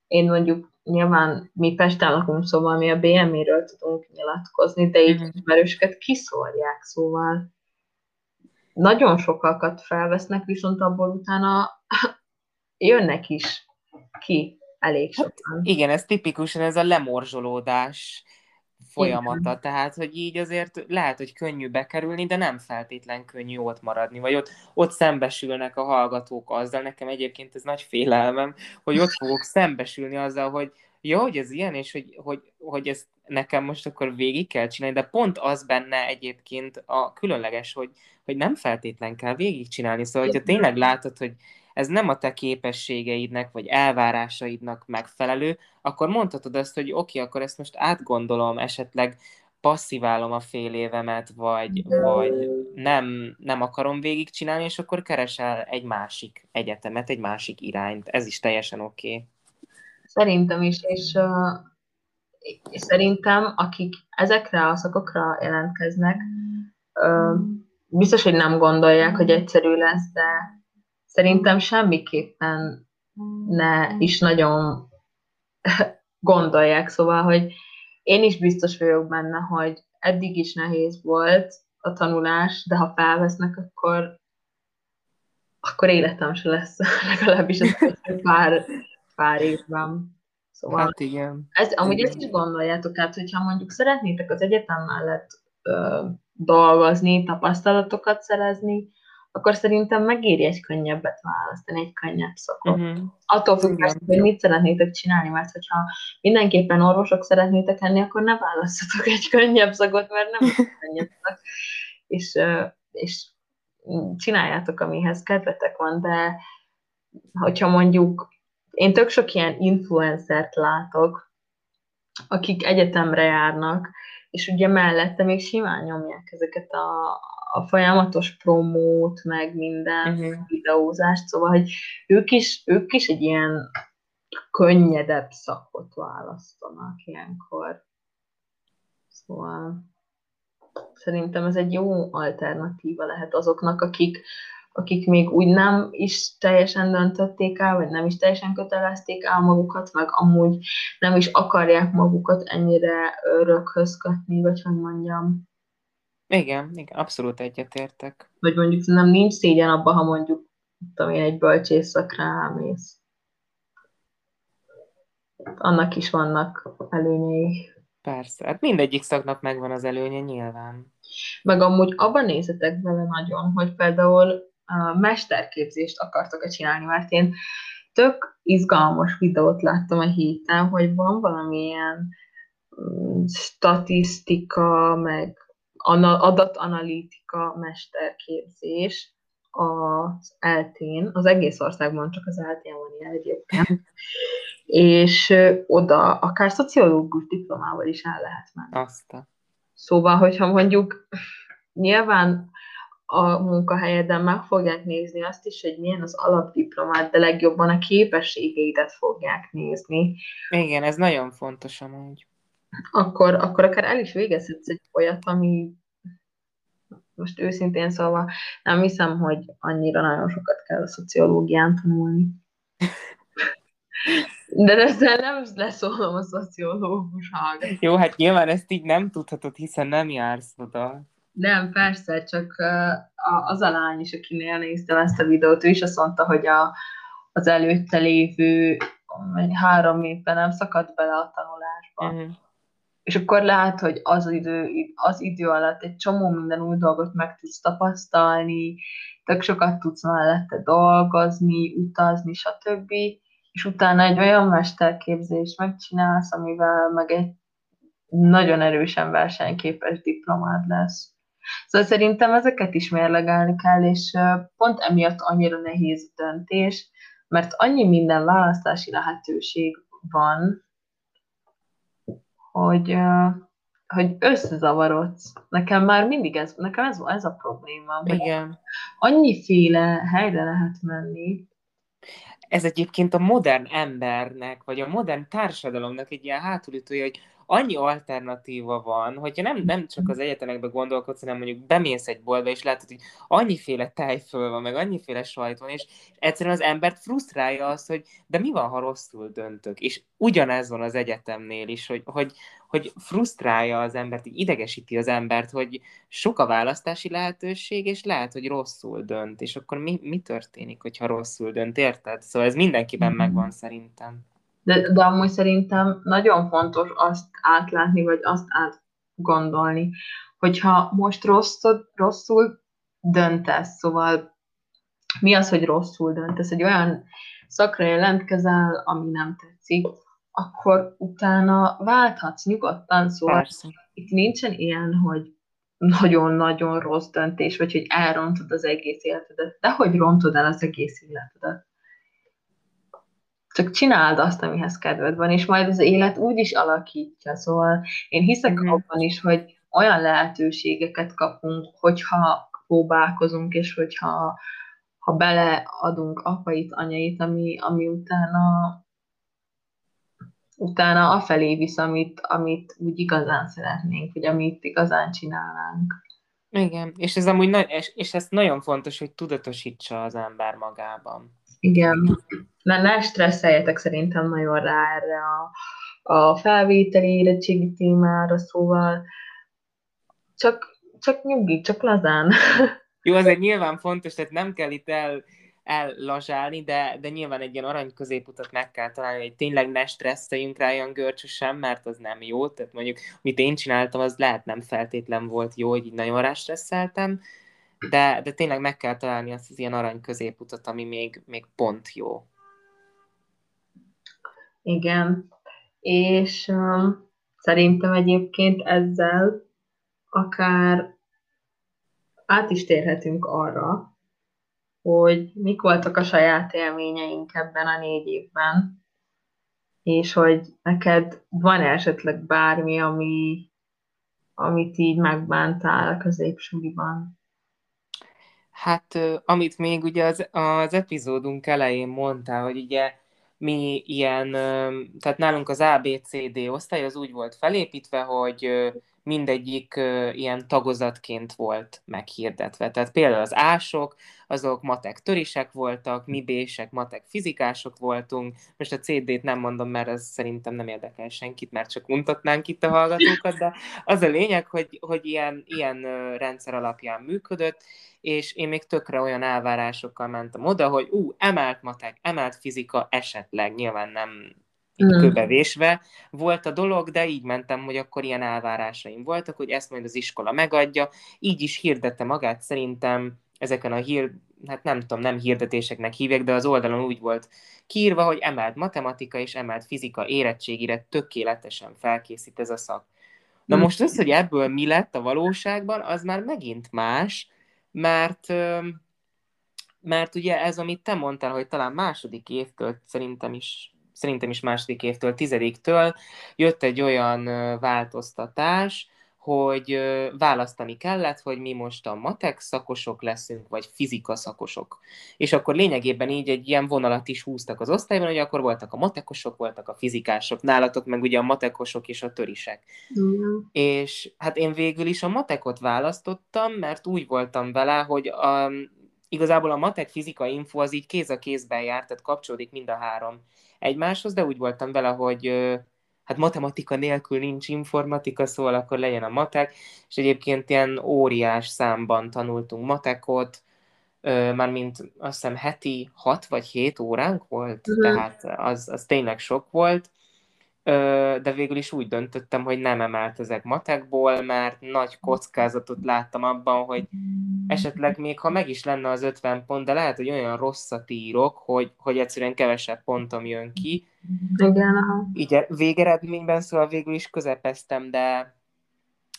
én mondjuk nyilván mi Pesten lakunk, szóval mi a BMI-ről tudunk nyilatkozni, de így mm. ismerősöket kiszórják, szóval nagyon sokakat felvesznek, viszont abból utána jönnek is ki elég hát sokan. Hát igen, ez tipikusan ez a lemorzsolódás folyamata, igen. tehát, hogy így azért lehet, hogy könnyű bekerülni, de nem feltétlen könnyű ott maradni, vagy ott, ott szembesülnek a hallgatók azzal, nekem egyébként ez nagy félelmem, hogy ott fogok szembesülni azzal, hogy jó, hogy ez ilyen, és hogy, hogy, hogy ezt nekem most akkor végig kell csinálni, de pont az benne egyébként a különleges, hogy, hogy nem feltétlen kell végigcsinálni. Szóval, hogyha tényleg látod, hogy ez nem a te képességeidnek, vagy elvárásaidnak megfelelő, akkor mondhatod azt, hogy oké, okay, akkor ezt most átgondolom, esetleg passziválom a fél évemet, vagy, vagy nem, nem akarom végigcsinálni, és akkor keresel egy másik egyetemet, egy másik irányt. Ez is teljesen oké. Okay. Szerintem is, és, uh, szerintem akik ezekre a szakokra jelentkeznek, biztos, hogy nem gondolják, hogy egyszerű lesz, de szerintem semmiképpen ne is nagyon gondolják, szóval, hogy én is biztos vagyok benne, hogy eddig is nehéz volt a tanulás, de ha felvesznek, akkor akkor életem se lesz, legalábbis ez pár, pár évben. Szóval hát igen. Ez, amúgy igen. ezt is gondoljátok át, hogyha mondjuk szeretnétek az egyetem mellett ö, dolgozni, tapasztalatokat szerezni, akkor szerintem megéri egy könnyebbet választani, egy könnyebb szakot. Uh-huh. Attól függ, hogy mit szeretnétek csinálni, mert hogyha mindenképpen orvosok szeretnétek lenni, akkor ne választatok egy könnyebb szakot, mert nem könnyebb szak. És, és csináljátok, amihez kedvetek van, de hogyha mondjuk én tök sok ilyen influencert látok, akik egyetemre járnak, és ugye mellette még simán nyomják ezeket a, a folyamatos promót, meg minden uh-huh. videózást, szóval, hogy ők is, ők is egy ilyen könnyedebb szakot választanak ilyenkor. Szóval szerintem ez egy jó alternatíva lehet azoknak, akik, akik még úgy nem is teljesen döntötték el, vagy nem is teljesen kötelezték el magukat, meg amúgy nem is akarják magukat ennyire röghöz kötni, vagy hogy mondjam. Igen, igen, abszolút egyetértek. Vagy mondjuk nem nincs szégyen abban, ha mondjuk tudom én, egy bölcsészakra elmész. Annak is vannak előnyei. Persze, hát mindegyik szaknak megvan az előnye nyilván. Meg amúgy abban nézzetek bele nagyon, hogy például mesterképzést akartak-e csinálni, mert én tök izgalmas videót láttam a héten, hogy van valamilyen mm, statisztika, meg adatanalitika mesterképzés az eltén, az egész országban csak az eltén van ilyen egyébként, és oda akár szociológus diplomával is el lehet menni. Azt. Szóval, hogyha mondjuk nyilván a munkahelyeden meg fogják nézni azt is, hogy milyen az alapdiplomát, de legjobban a képességeidet fogják nézni. Igen, ez nagyon fontos amúgy. Akkor, akkor akár el is végezhetsz egy olyat, ami most őszintén szóval nem hiszem, hogy annyira nagyon sokat kell a szociológián tanulni. De ezzel nem leszólom a szociológus hallgat. Jó, hát nyilván ezt így nem tudhatod, hiszen nem jársz oda. Nem, persze, csak az a lány is, akinél néztem ezt a videót, ő is azt mondta, hogy a, az előtte lévő három évben nem szakadt bele a tanulásba. Uh-huh. És akkor lehet, hogy az idő, az idő alatt egy csomó minden új dolgot meg tudsz tapasztalni, tök sokat tudsz mellette dolgozni, utazni, stb. És utána egy olyan mesterképzést megcsinálsz, amivel meg egy nagyon erősen versenyképes diplomád lesz. Szóval szerintem ezeket is mérlegelni kell, és pont emiatt annyira nehéz a döntés, mert annyi minden választási lehetőség van, hogy, hogy összezavarodsz. Nekem már mindig ez, nekem ez, ez a probléma. Igen. Annyiféle helyre lehet menni. Ez egyébként a modern embernek, vagy a modern társadalomnak egy ilyen hátulütője, hogy annyi alternatíva van, hogyha nem, nem csak az egyetemekbe gondolkodsz, hanem mondjuk bemész egy boltba, és látod, hogy annyiféle tejföl van, meg annyiféle sajt van, és egyszerűen az embert frusztrálja az, hogy de mi van, ha rosszul döntök? És ugyanez van az egyetemnél is, hogy, hogy, hogy frusztrálja az embert, így idegesíti az embert, hogy sok a választási lehetőség, és lehet, hogy rosszul dönt, és akkor mi, mi történik, hogyha rosszul dönt, érted? Szóval ez mindenkiben mm-hmm. megvan szerintem. De, de amúgy szerintem nagyon fontos azt átlátni, vagy azt átgondolni, hogyha most rosszul, rosszul döntesz, szóval mi az, hogy rosszul döntesz, egy olyan szakra jelentkezel, ami nem tetszik, akkor utána válthatsz nyugodtan, szóval Persze. itt nincsen ilyen, hogy nagyon-nagyon rossz döntés, vagy hogy elrontod az egész életedet, de hogy rontod el az egész életedet. Csak csináld azt, amihez kedved van, és majd az élet úgy is alakítja. Szóval én hiszek mm-hmm. abban is, hogy olyan lehetőségeket kapunk, hogyha próbálkozunk, és hogyha ha beleadunk apait, anyait, ami, ami utána utána afelé visz, amit, amit úgy igazán szeretnénk, vagy amit igazán csinálnánk. Igen, és ez amúgy na- és, és ez nagyon fontos, hogy tudatosítsa az ember magában. Igen. Ne, ne stresszeljetek szerintem nagyon rá erre a, a felvételi érettségi témára, szóval csak, csak nyugi, csak lazán. Jó, azért nyilván fontos, tehát nem kell itt el, ellazsálni, de, de nyilván egy ilyen arany középutat meg kell találni, hogy tényleg ne stresszeljünk rá olyan görcsösen, mert az nem jó. Tehát mondjuk, amit én csináltam, az lehet nem feltétlen volt jó, hogy így nagyon rá stresszeltem, de, de tényleg meg kell találni azt az ilyen arany középutat, ami még, még pont jó. Igen, és um, szerintem egyébként ezzel akár át is térhetünk arra, hogy mik voltak a saját élményeink ebben a négy évben. és hogy neked van esetleg bármi, ami, amit így megbántál a középsuliban? Hát, amit még ugye az, az epizódunk elején mondtál, hogy ugye mi ilyen, tehát nálunk az ABCD osztály az úgy volt felépítve, hogy mindegyik ilyen tagozatként volt meghirdetve. Tehát például az ások, azok matek törisek voltak, mi bések, matek fizikások voltunk. Most a CD-t nem mondom, mert ez szerintem nem érdekel senkit, mert csak untatnánk itt a hallgatókat, de az a lényeg, hogy, hogy ilyen, ilyen rendszer alapján működött, és én még tökre olyan elvárásokkal mentem oda, hogy ú, emelt matek, emelt fizika, esetleg, nyilván nem így mm. köbevésve volt a dolog, de így mentem, hogy akkor ilyen elvárásaim voltak, hogy ezt majd az iskola megadja, így is hirdette magát szerintem ezeken a hír, hát nem tudom, nem hirdetéseknek hívják, de az oldalon úgy volt kiírva, hogy emelt matematika és emelt fizika érettségire tökéletesen felkészít ez a szak. Na mm. most az, hogy ebből mi lett a valóságban, az már megint más, mert mert ugye ez, amit te mondtál, hogy talán második évtől szerintem is szerintem is második évtől, tizediktől jött egy olyan változtatás, hogy választani kellett, hogy mi most a matek szakosok leszünk, vagy fizika szakosok. És akkor lényegében így egy ilyen vonalat is húztak az osztályban, hogy akkor voltak a matekosok, voltak a fizikások, nálatok meg ugye a matekosok és a törisek. Mm. És hát én végül is a matekot választottam, mert úgy voltam vele, hogy a, igazából a matek fizika info az így kéz a kézben járt, tehát kapcsolódik mind a három egymáshoz, de úgy voltam vele, hogy hát matematika nélkül nincs informatika, szóval akkor legyen a matek, és egyébként ilyen óriás számban tanultunk matekot, mármint azt hiszem heti 6 vagy 7 óránk volt, uh-huh. tehát az, az tényleg sok volt, de végül is úgy döntöttem, hogy nem emeltezek matekból, mert nagy kockázatot láttam abban, hogy esetleg még ha meg is lenne az 50 pont, de lehet, hogy olyan rosszat írok, hogy, hogy egyszerűen kevesebb pontom jön ki. Igen, aha. Így végeredményben szóval végül is közepeztem, de,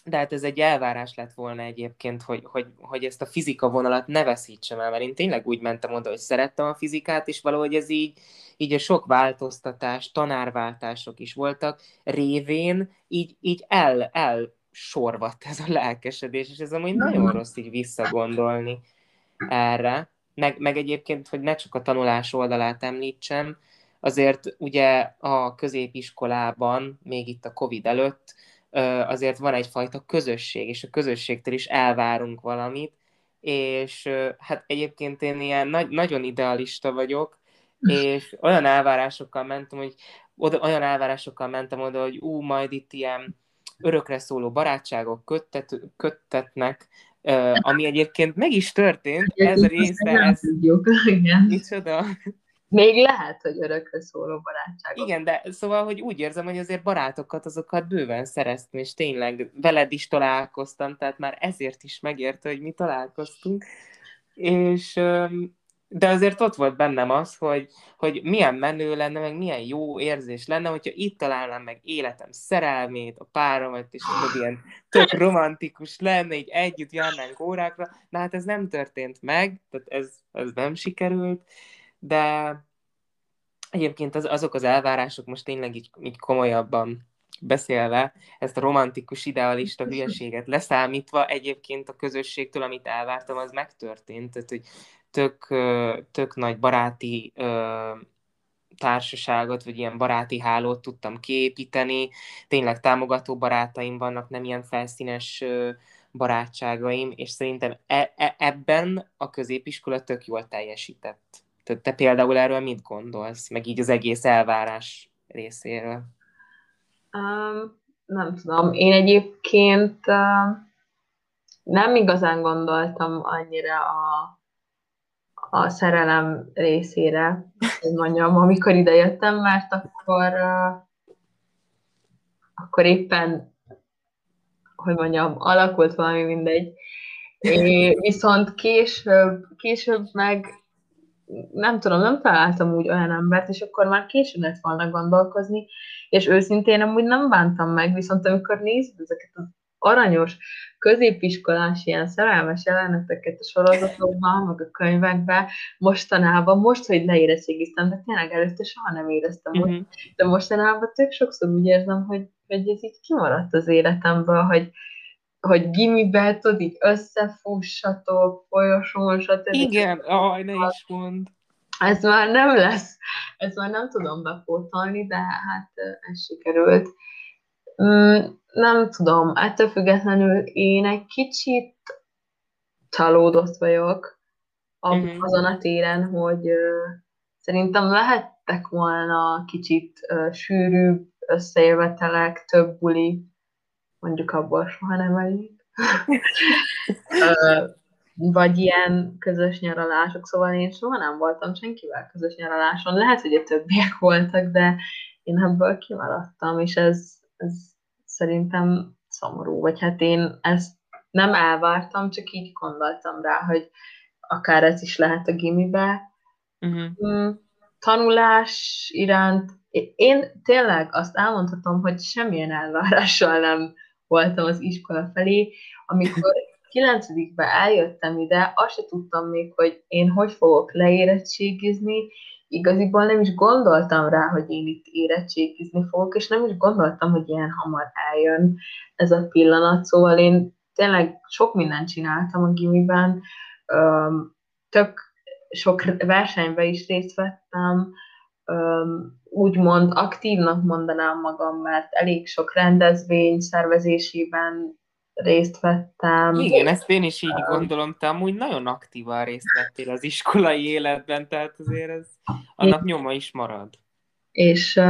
de hát ez egy elvárás lett volna egyébként, hogy, hogy, hogy ezt a fizika vonalat ne veszítsem el, mert én tényleg úgy mentem oda, hogy szerettem a fizikát, és valahogy ez így, így a sok változtatás, tanárváltások is voltak, révén így, így el, el sorvadt ez a lelkesedés, és ez amúgy nagyon rossz így visszagondolni erre. Meg, meg egyébként, hogy ne csak a tanulás oldalát említsem, azért ugye a középiskolában, még itt a Covid előtt, azért van egyfajta közösség, és a közösségtől is elvárunk valamit, és hát egyébként én ilyen nagy, nagyon idealista vagyok, és olyan elvárásokkal mentem, hogy oda, olyan elvárásokkal mentem oda, hogy ú, majd itt ilyen örökre szóló barátságok köttet, köttetnek, ami egyébként meg is történt, ez a része, ez... Micsoda? Még lehet, hogy örökre szóló barátságok. Igen, de szóval, hogy úgy érzem, hogy azért barátokat azokat bőven szereztem, és tényleg veled is találkoztam, tehát már ezért is megérte, hogy mi találkoztunk. És de azért ott volt bennem az, hogy, hogy milyen menő lenne, meg milyen jó érzés lenne, hogyha itt találnám meg életem szerelmét, a páromat, és tudod, ilyen tök romantikus lenne, így együtt járnánk órákra. Na hát ez nem történt meg, tehát ez, ez nem sikerült, de egyébként az, azok az elvárások most tényleg így, így komolyabban beszélve, ezt a romantikus, idealista hülyeséget leszámítva, egyébként a közösségtől, amit elvártam, az megtörtént. Tehát, hogy tök, tök nagy baráti társaságot, vagy ilyen baráti hálót tudtam kiépíteni. Tényleg támogató barátaim vannak, nem ilyen felszínes barátságaim, és szerintem e- e- ebben a középiskola tök jól teljesített. Tehát te például erről mit gondolsz, meg így az egész elvárás részéről? Um, nem tudom. Én egyébként uh, nem igazán gondoltam annyira a a szerelem részére, hogy mondjam, amikor ide jöttem, mert akkor, akkor éppen, hogy mondjam, alakult valami mindegy. É, viszont később, később meg nem tudom, nem találtam úgy olyan embert, és akkor már később lett volna gondolkozni, és őszintén amúgy nem bántam meg, viszont amikor nézed ezeket az aranyos középiskolás ilyen szerelmes jeleneteket a sorozatokban, meg a könyvekben, mostanában, most, hogy leérettségiztem, de tényleg előtte soha nem éreztem. Mhm. de mostanában tök sokszor úgy érzem, hogy, hogy ez így kimaradt az életemből, hogy, hogy gimibe, így összefussatok, folyosón, stb. Igen, aj, ne is mond. Ez már nem lesz, ez már nem tudom bepótolni, de hát ez sikerült. Mm, nem tudom, ettől függetlenül én egy kicsit csalódott vagyok Mhm. azon a téren, hogy szerintem lehettek volna kicsit sűrűbb összejövetelek, több buli, mondjuk abból soha nem elég. vagy ilyen közös nyaralások, szóval én soha nem voltam senkivel közös nyaraláson. Lehet, hogy a többiek voltak, de én ebből kimaradtam, és ez, ez szerintem szomorú, vagy hát én ezt nem elvártam, csak így gondoltam rá, hogy akár ez is lehet a gimibe. Uh-huh. Tanulás iránt én tényleg azt elmondhatom, hogy semmilyen elvárással nem voltam az iskola felé. Amikor kilencedikbe eljöttem ide, azt se tudtam még, hogy én hogy fogok leérettségizni, igaziból nem is gondoltam rá, hogy én itt érettségizni fogok, és nem is gondoltam, hogy ilyen hamar eljön ez a pillanat, szóval én tényleg sok mindent csináltam a gimiben, tök sok versenybe is részt vettem, úgymond aktívnak mondanám magam, mert elég sok rendezvény szervezésében részt vettem. Igen, ezt én is így gondolom, te amúgy nagyon aktívan részt vettél az iskolai életben, tehát azért ez annak nyoma is marad. És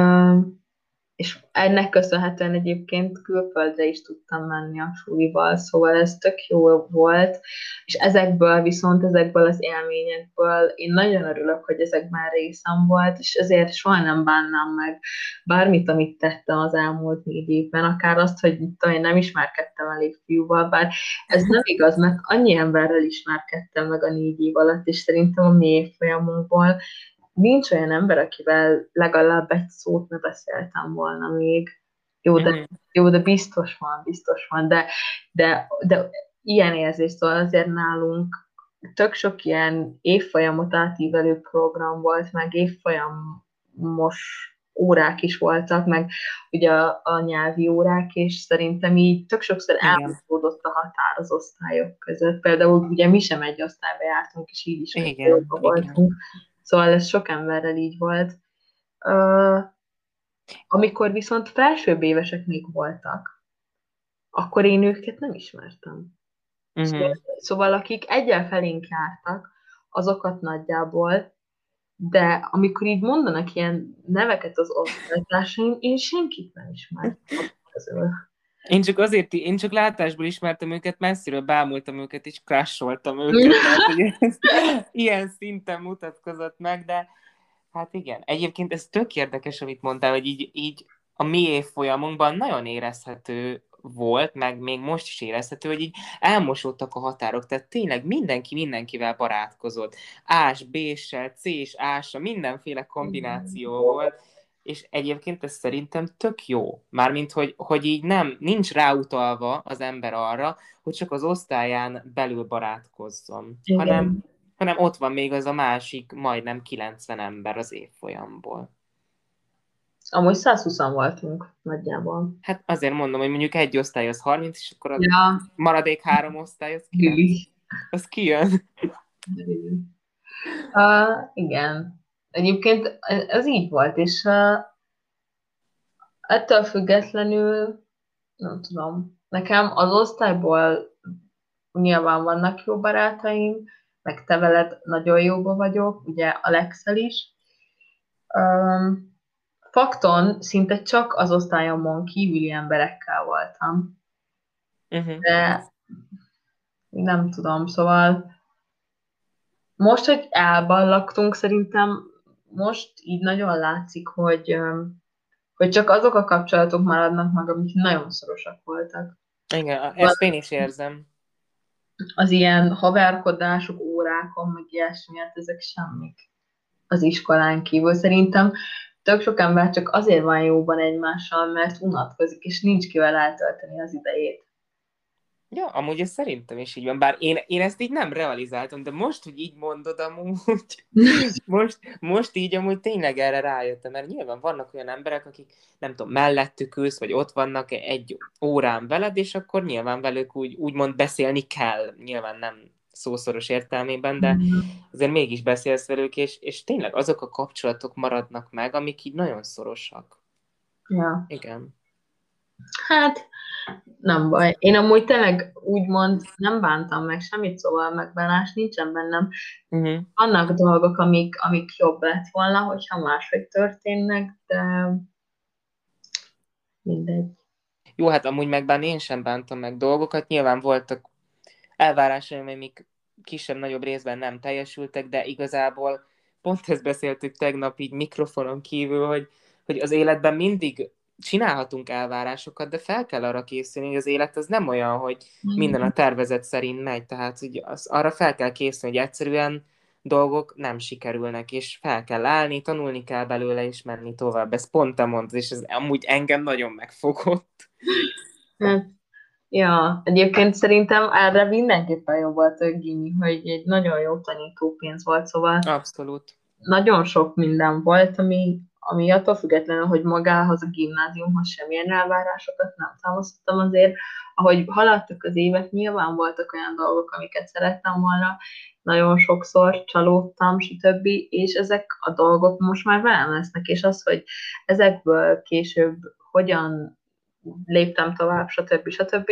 és ennek köszönhetően egyébként külföldre is tudtam menni a súlyval, szóval ez tök jó volt, és ezekből viszont, ezekből az élményekből én nagyon örülök, hogy ezek már részem volt, és ezért soha nem bánnám meg bármit, amit tettem az elmúlt négy évben, akár azt, hogy én nem ismerkedtem elég fiúval, bár ez nem igaz, mert annyi emberrel ismerkedtem meg a négy év alatt, és szerintem a mi folyamunkból nincs olyan ember, akivel legalább egy szót ne beszéltem volna még. Jó, de, mm. jó, de biztos van, biztos van, de, de, de ilyen érzés, szóval azért nálunk tök sok ilyen évfolyamot átívelő program volt, meg évfolyamos órák is voltak, meg ugye a, a nyelvi órák, és szerintem így tök sokszor elmondódott a határ az osztályok között. Például ugye mi sem egy osztályba jártunk, és így is igen, voltunk. Igen. Szóval ez sok emberrel így volt. Uh, amikor viszont felsőbb évesek még voltak, akkor én őket nem ismertem. Uh-huh. Szóval, szóval akik egyel felénk jártak, azokat nagyjából, de amikor így mondanak ilyen neveket az osztálytársaim, én senkit nem ismertem közül. Én csak azért, én csak látásból ismertem őket, messziről bámultam őket, és crasholtam őket. tehát, hogy ez ilyen szinten mutatkozott meg, de hát igen. Egyébként ez tök érdekes, amit mondtál, hogy így, így a mi évfolyamunkban nagyon érezhető volt, meg még most is érezhető, hogy így elmosódtak a határok, tehát tényleg mindenki mindenkivel barátkozott. Ás, B-sel, C-s, Ásra, mindenféle kombináció volt, és egyébként ez szerintem tök jó. Mármint, hogy, hogy így nem, nincs ráutalva az ember arra, hogy csak az osztályán belül barátkozzon, hanem, hanem ott van még az a másik majdnem 90 ember az évfolyamból. Amúgy 120 voltunk nagyjából. Hát azért mondom, hogy mondjuk egy osztály az 30, és akkor a ja. maradék három osztály az 9. Az kijön. Uh, igen. Egyébként ez így volt, és uh, ettől függetlenül, nem tudom, nekem az osztályból nyilván vannak jó barátaim, meg te veled nagyon jóba vagyok, ugye Alexel is. Um, fakton szinte csak az osztályomon kívüli emberekkel voltam. Uh-huh. De nem tudom, szóval most, hogy elballaktunk, szerintem most így nagyon látszik, hogy, hogy csak azok a kapcsolatok maradnak meg, amik nagyon szorosak voltak. Igen, ezt én is érzem. Az ilyen haverkodások, órákon, meg ilyesmi, hát ezek semmik az iskolán kívül. Szerintem tök sok ember csak azért van jóban egymással, mert unatkozik, és nincs kivel eltölteni az idejét. Ja, amúgy ez szerintem is így van, bár én, én ezt így nem realizáltam, de most, hogy így mondod amúgy, most, most így amúgy tényleg erre rájöttem, mert nyilván vannak olyan emberek, akik nem tudom, mellettük ülsz, vagy ott vannak egy órán veled, és akkor nyilván velük úgy, úgymond beszélni kell, nyilván nem szószoros értelmében, de mm-hmm. azért mégis beszélsz velük, és, és tényleg azok a kapcsolatok maradnak meg, amik így nagyon szorosak. Ja. Igen. Hát, nem baj. Én amúgy tényleg úgymond nem bántam meg semmit, szóval megbánás nincsen bennem. Uh-huh. Vannak dolgok, amik, amik jobb lett volna, hogyha máshogy történnek, de mindegy. Jó, hát amúgy meg én sem bántam meg dolgokat. Nyilván voltak elvárásaim, amik kisebb-nagyobb részben nem teljesültek, de igazából pont ezt beszéltük tegnap így mikrofonon kívül, hogy, hogy az életben mindig csinálhatunk elvárásokat, de fel kell arra készülni, hogy az élet az nem olyan, hogy minden a tervezet szerint megy, tehát hogy az, arra fel kell készülni, hogy egyszerűen dolgok nem sikerülnek, és fel kell állni, tanulni kell belőle, és menni tovább. Ez pont te mondod, és ez amúgy engem nagyon megfogott. Hát, ja, egyébként szerintem erre mindenképpen jobb volt a gimi, hogy egy nagyon jó tanítópénz volt, szóval Abszolút. Nagyon sok minden volt, ami, ami attól függetlenül, hogy magához a gimnáziumhoz semmilyen elvárásokat nem támasztottam azért, ahogy haladtak az évek, nyilván voltak olyan dolgok, amiket szerettem volna, nagyon sokszor csalódtam, stb., és ezek a dolgok most már velem lesznek, és az, hogy ezekből később hogyan léptem tovább, stb., stb.,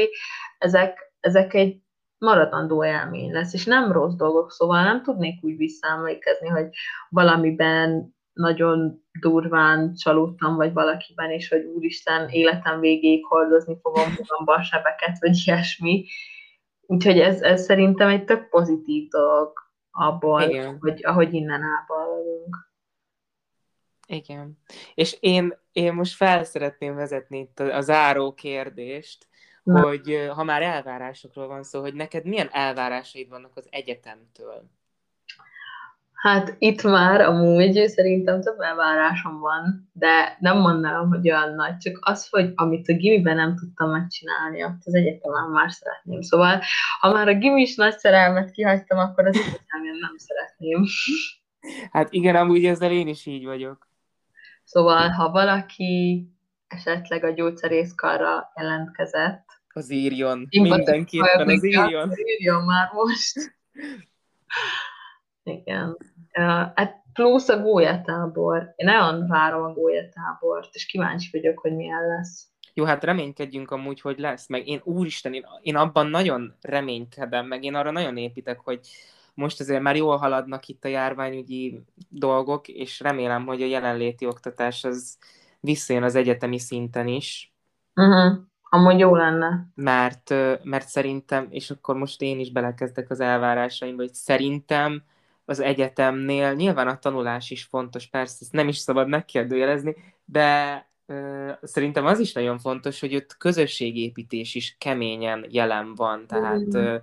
ezek, ezek egy maradandó élmény lesz, és nem rossz dolgok, szóval nem tudnék úgy visszaemlékezni, hogy valamiben nagyon durván csalódtam, vagy valakiben, és hogy úristen, életem végéig hordozni fogom magamba a sebeket, vagy ilyesmi. Úgyhogy ez, ez szerintem egy tök pozitív dolog abból, Igen. hogy ahogy innen elbalolunk. Igen. És én, én most fel szeretném vezetni itt a, a záró kérdést, Na. hogy ha már elvárásokról van szó, hogy neked milyen elvárásaid vannak az egyetemtől? Hát itt már amúgy szerintem több elvárásom van, de nem mondanám, hogy olyan nagy, csak az, hogy amit a gimiben nem tudtam megcsinálni, ott az egyetemen már szeretném. Szóval, ha már a gimis nagy szerelmet kihagytam, akkor az egyetemen nem szeretném. Hát igen, amúgy ezzel én is így vagyok. Szóval, ha valaki esetleg a gyógyszerészkarra jelentkezett, az írjon. Mindenképpen az írjon. Az írjon már most. Igen. Hát plusz a gólyatábor. Én nagyon várom a gólyatábort, és kíváncsi vagyok, hogy milyen lesz. Jó, hát reménykedjünk amúgy, hogy lesz. Meg én, úristen, én, én abban nagyon reménykedem, meg én arra nagyon építek, hogy most azért már jól haladnak itt a járványügyi dolgok, és remélem, hogy a jelenléti oktatás az visszajön az egyetemi szinten is. Uh-huh. Amúgy jó lenne. Mert, mert szerintem, és akkor most én is belekezdek az elvárásaimba, hogy szerintem az egyetemnél. Nyilván a tanulás is fontos, persze ezt nem is szabad megkérdőjelezni, de ö, szerintem az is nagyon fontos, hogy ott közösségépítés is keményen jelen van, tehát ö,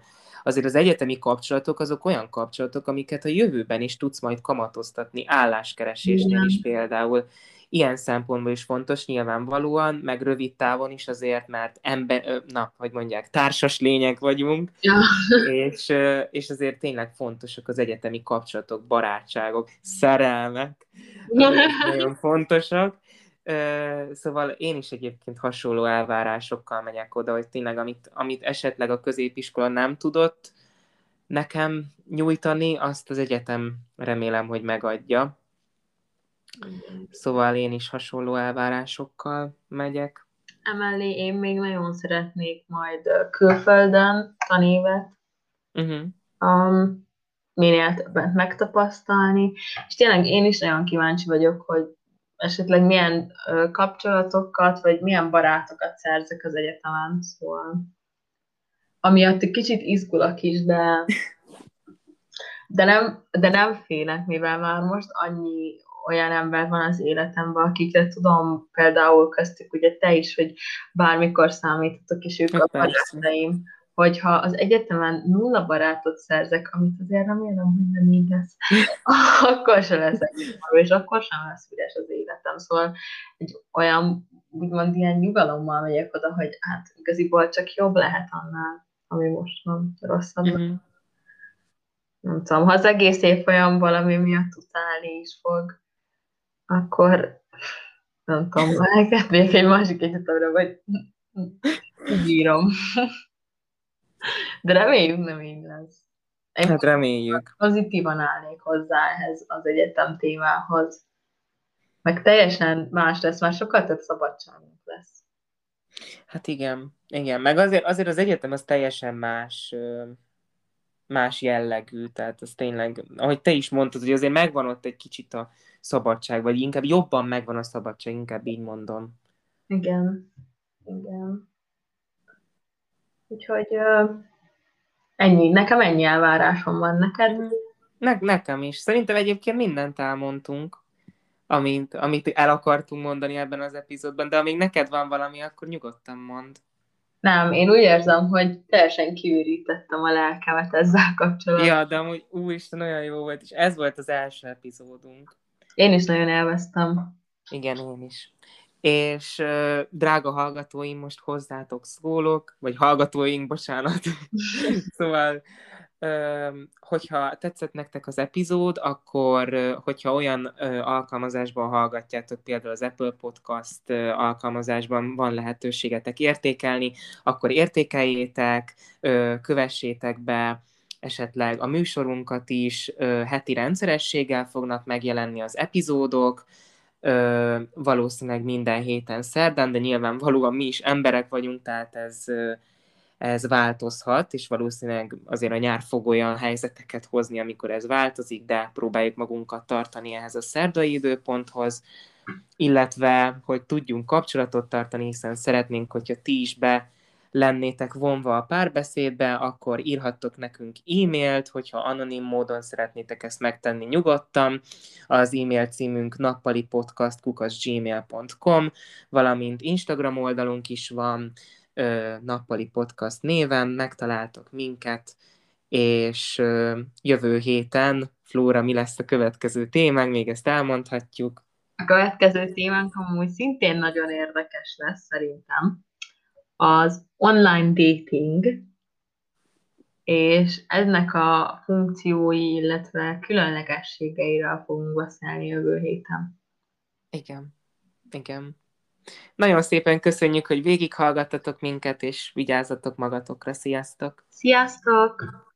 azért az egyetemi kapcsolatok azok olyan kapcsolatok, amiket a jövőben is tudsz majd kamatoztatni, álláskeresésnél is például ilyen szempontból is fontos nyilvánvalóan, meg rövid távon is azért, mert ember, na, hogy mondják, társas lények vagyunk, ja. és, és azért tényleg fontosak az egyetemi kapcsolatok, barátságok, szerelmek, nagyon fontosak. Szóval én is egyébként hasonló elvárásokkal megyek oda, hogy tényleg amit, amit esetleg a középiskola nem tudott nekem nyújtani, azt az egyetem remélem, hogy megadja. Szóval én is hasonló elvárásokkal megyek. Emellé én még nagyon szeretnék majd külföldön tanévet. Uh-huh. Um, minél többet megtapasztalni, és tényleg én is nagyon kíváncsi vagyok, hogy esetleg milyen ö, kapcsolatokat, vagy milyen barátokat szerzek az egyetemen, szóval amiatt egy kicsit izgulok is, de de nem, de nem félek, mivel már most annyi olyan ember van az életemben, akikre tudom, például köztük ugye te is, hogy bármikor számítatok, és ők hát a barátaim, hogyha az egyetemen nulla barátot szerzek, amit azért remélem, hogy nem így lesz, akkor sem leszek és akkor sem lesz üres az életem. Szóval egy olyan, úgymond ilyen nyugalommal megyek oda, hogy hát igaziból csak jobb lehet annál, ami most van rosszabb. Mhm. Nem tudom, ha az egész évfolyam valami miatt utálni is fog, akkor nem tudom, elkezdnék egy másik egyetemre, vagy bírom. De reméljük nem így lesz. Én Hát reméljük. pozitívan állnék hozzá ehhez az egyetem témához. Meg teljesen más lesz, már sokkal több szabadságunk lesz. Hát igen, igen. Meg azért, azért az egyetem az teljesen más, más jellegű, tehát az tényleg, ahogy te is mondtad, hogy azért megvan ott egy kicsit a szabadság, vagy inkább jobban megvan a szabadság, inkább így mondom. Igen. Igen. Úgyhogy ö, ennyi. Nekem ennyi elvárásom van neked. Ne, nekem is. Szerintem egyébként mindent elmondtunk, amit, amit el akartunk mondani ebben az epizódban, de amíg neked van valami, akkor nyugodtan mond. Nem, én úgy érzem, hogy teljesen kiürítettem a lelkemet ezzel kapcsolatban. Ja, de amúgy úristen, olyan jó volt, és ez volt az első epizódunk. Én is nagyon élveztem. Igen, én is. És drága hallgatóim, most hozzátok szólok, vagy hallgatóink, bocsánat. szóval, hogyha tetszett nektek az epizód, akkor hogyha olyan alkalmazásban hallgatjátok, például az Apple Podcast alkalmazásban van lehetőségetek értékelni, akkor értékeljétek, kövessétek be, esetleg a műsorunkat is heti rendszerességgel fognak megjelenni az epizódok, valószínűleg minden héten szerdán, de nyilvánvalóan mi is emberek vagyunk, tehát ez, ez változhat, és valószínűleg azért a nyár fog olyan helyzeteket hozni, amikor ez változik, de próbáljuk magunkat tartani ehhez a szerdai időponthoz, illetve, hogy tudjunk kapcsolatot tartani, hiszen szeretnénk, hogyha ti is be lennétek vonva a párbeszédbe, akkor írhattok nekünk e-mailt, hogyha anonim módon szeretnétek ezt megtenni nyugodtan. Az e-mail címünk nappalipodcast.gmail.com, valamint Instagram oldalunk is van, ö, Nappali Podcast néven, megtaláltok minket, és ö, jövő héten, Flóra, mi lesz a következő témánk, még ezt elmondhatjuk. A következő témánk amúgy szintén nagyon érdekes lesz szerintem. Az online dating, és ennek a funkciói, illetve különlegességeiről fogunk beszélni jövő héten. Igen, igen. Nagyon szépen köszönjük, hogy végighallgattatok minket, és vigyázzatok magatokra. Sziasztok! Sziasztok!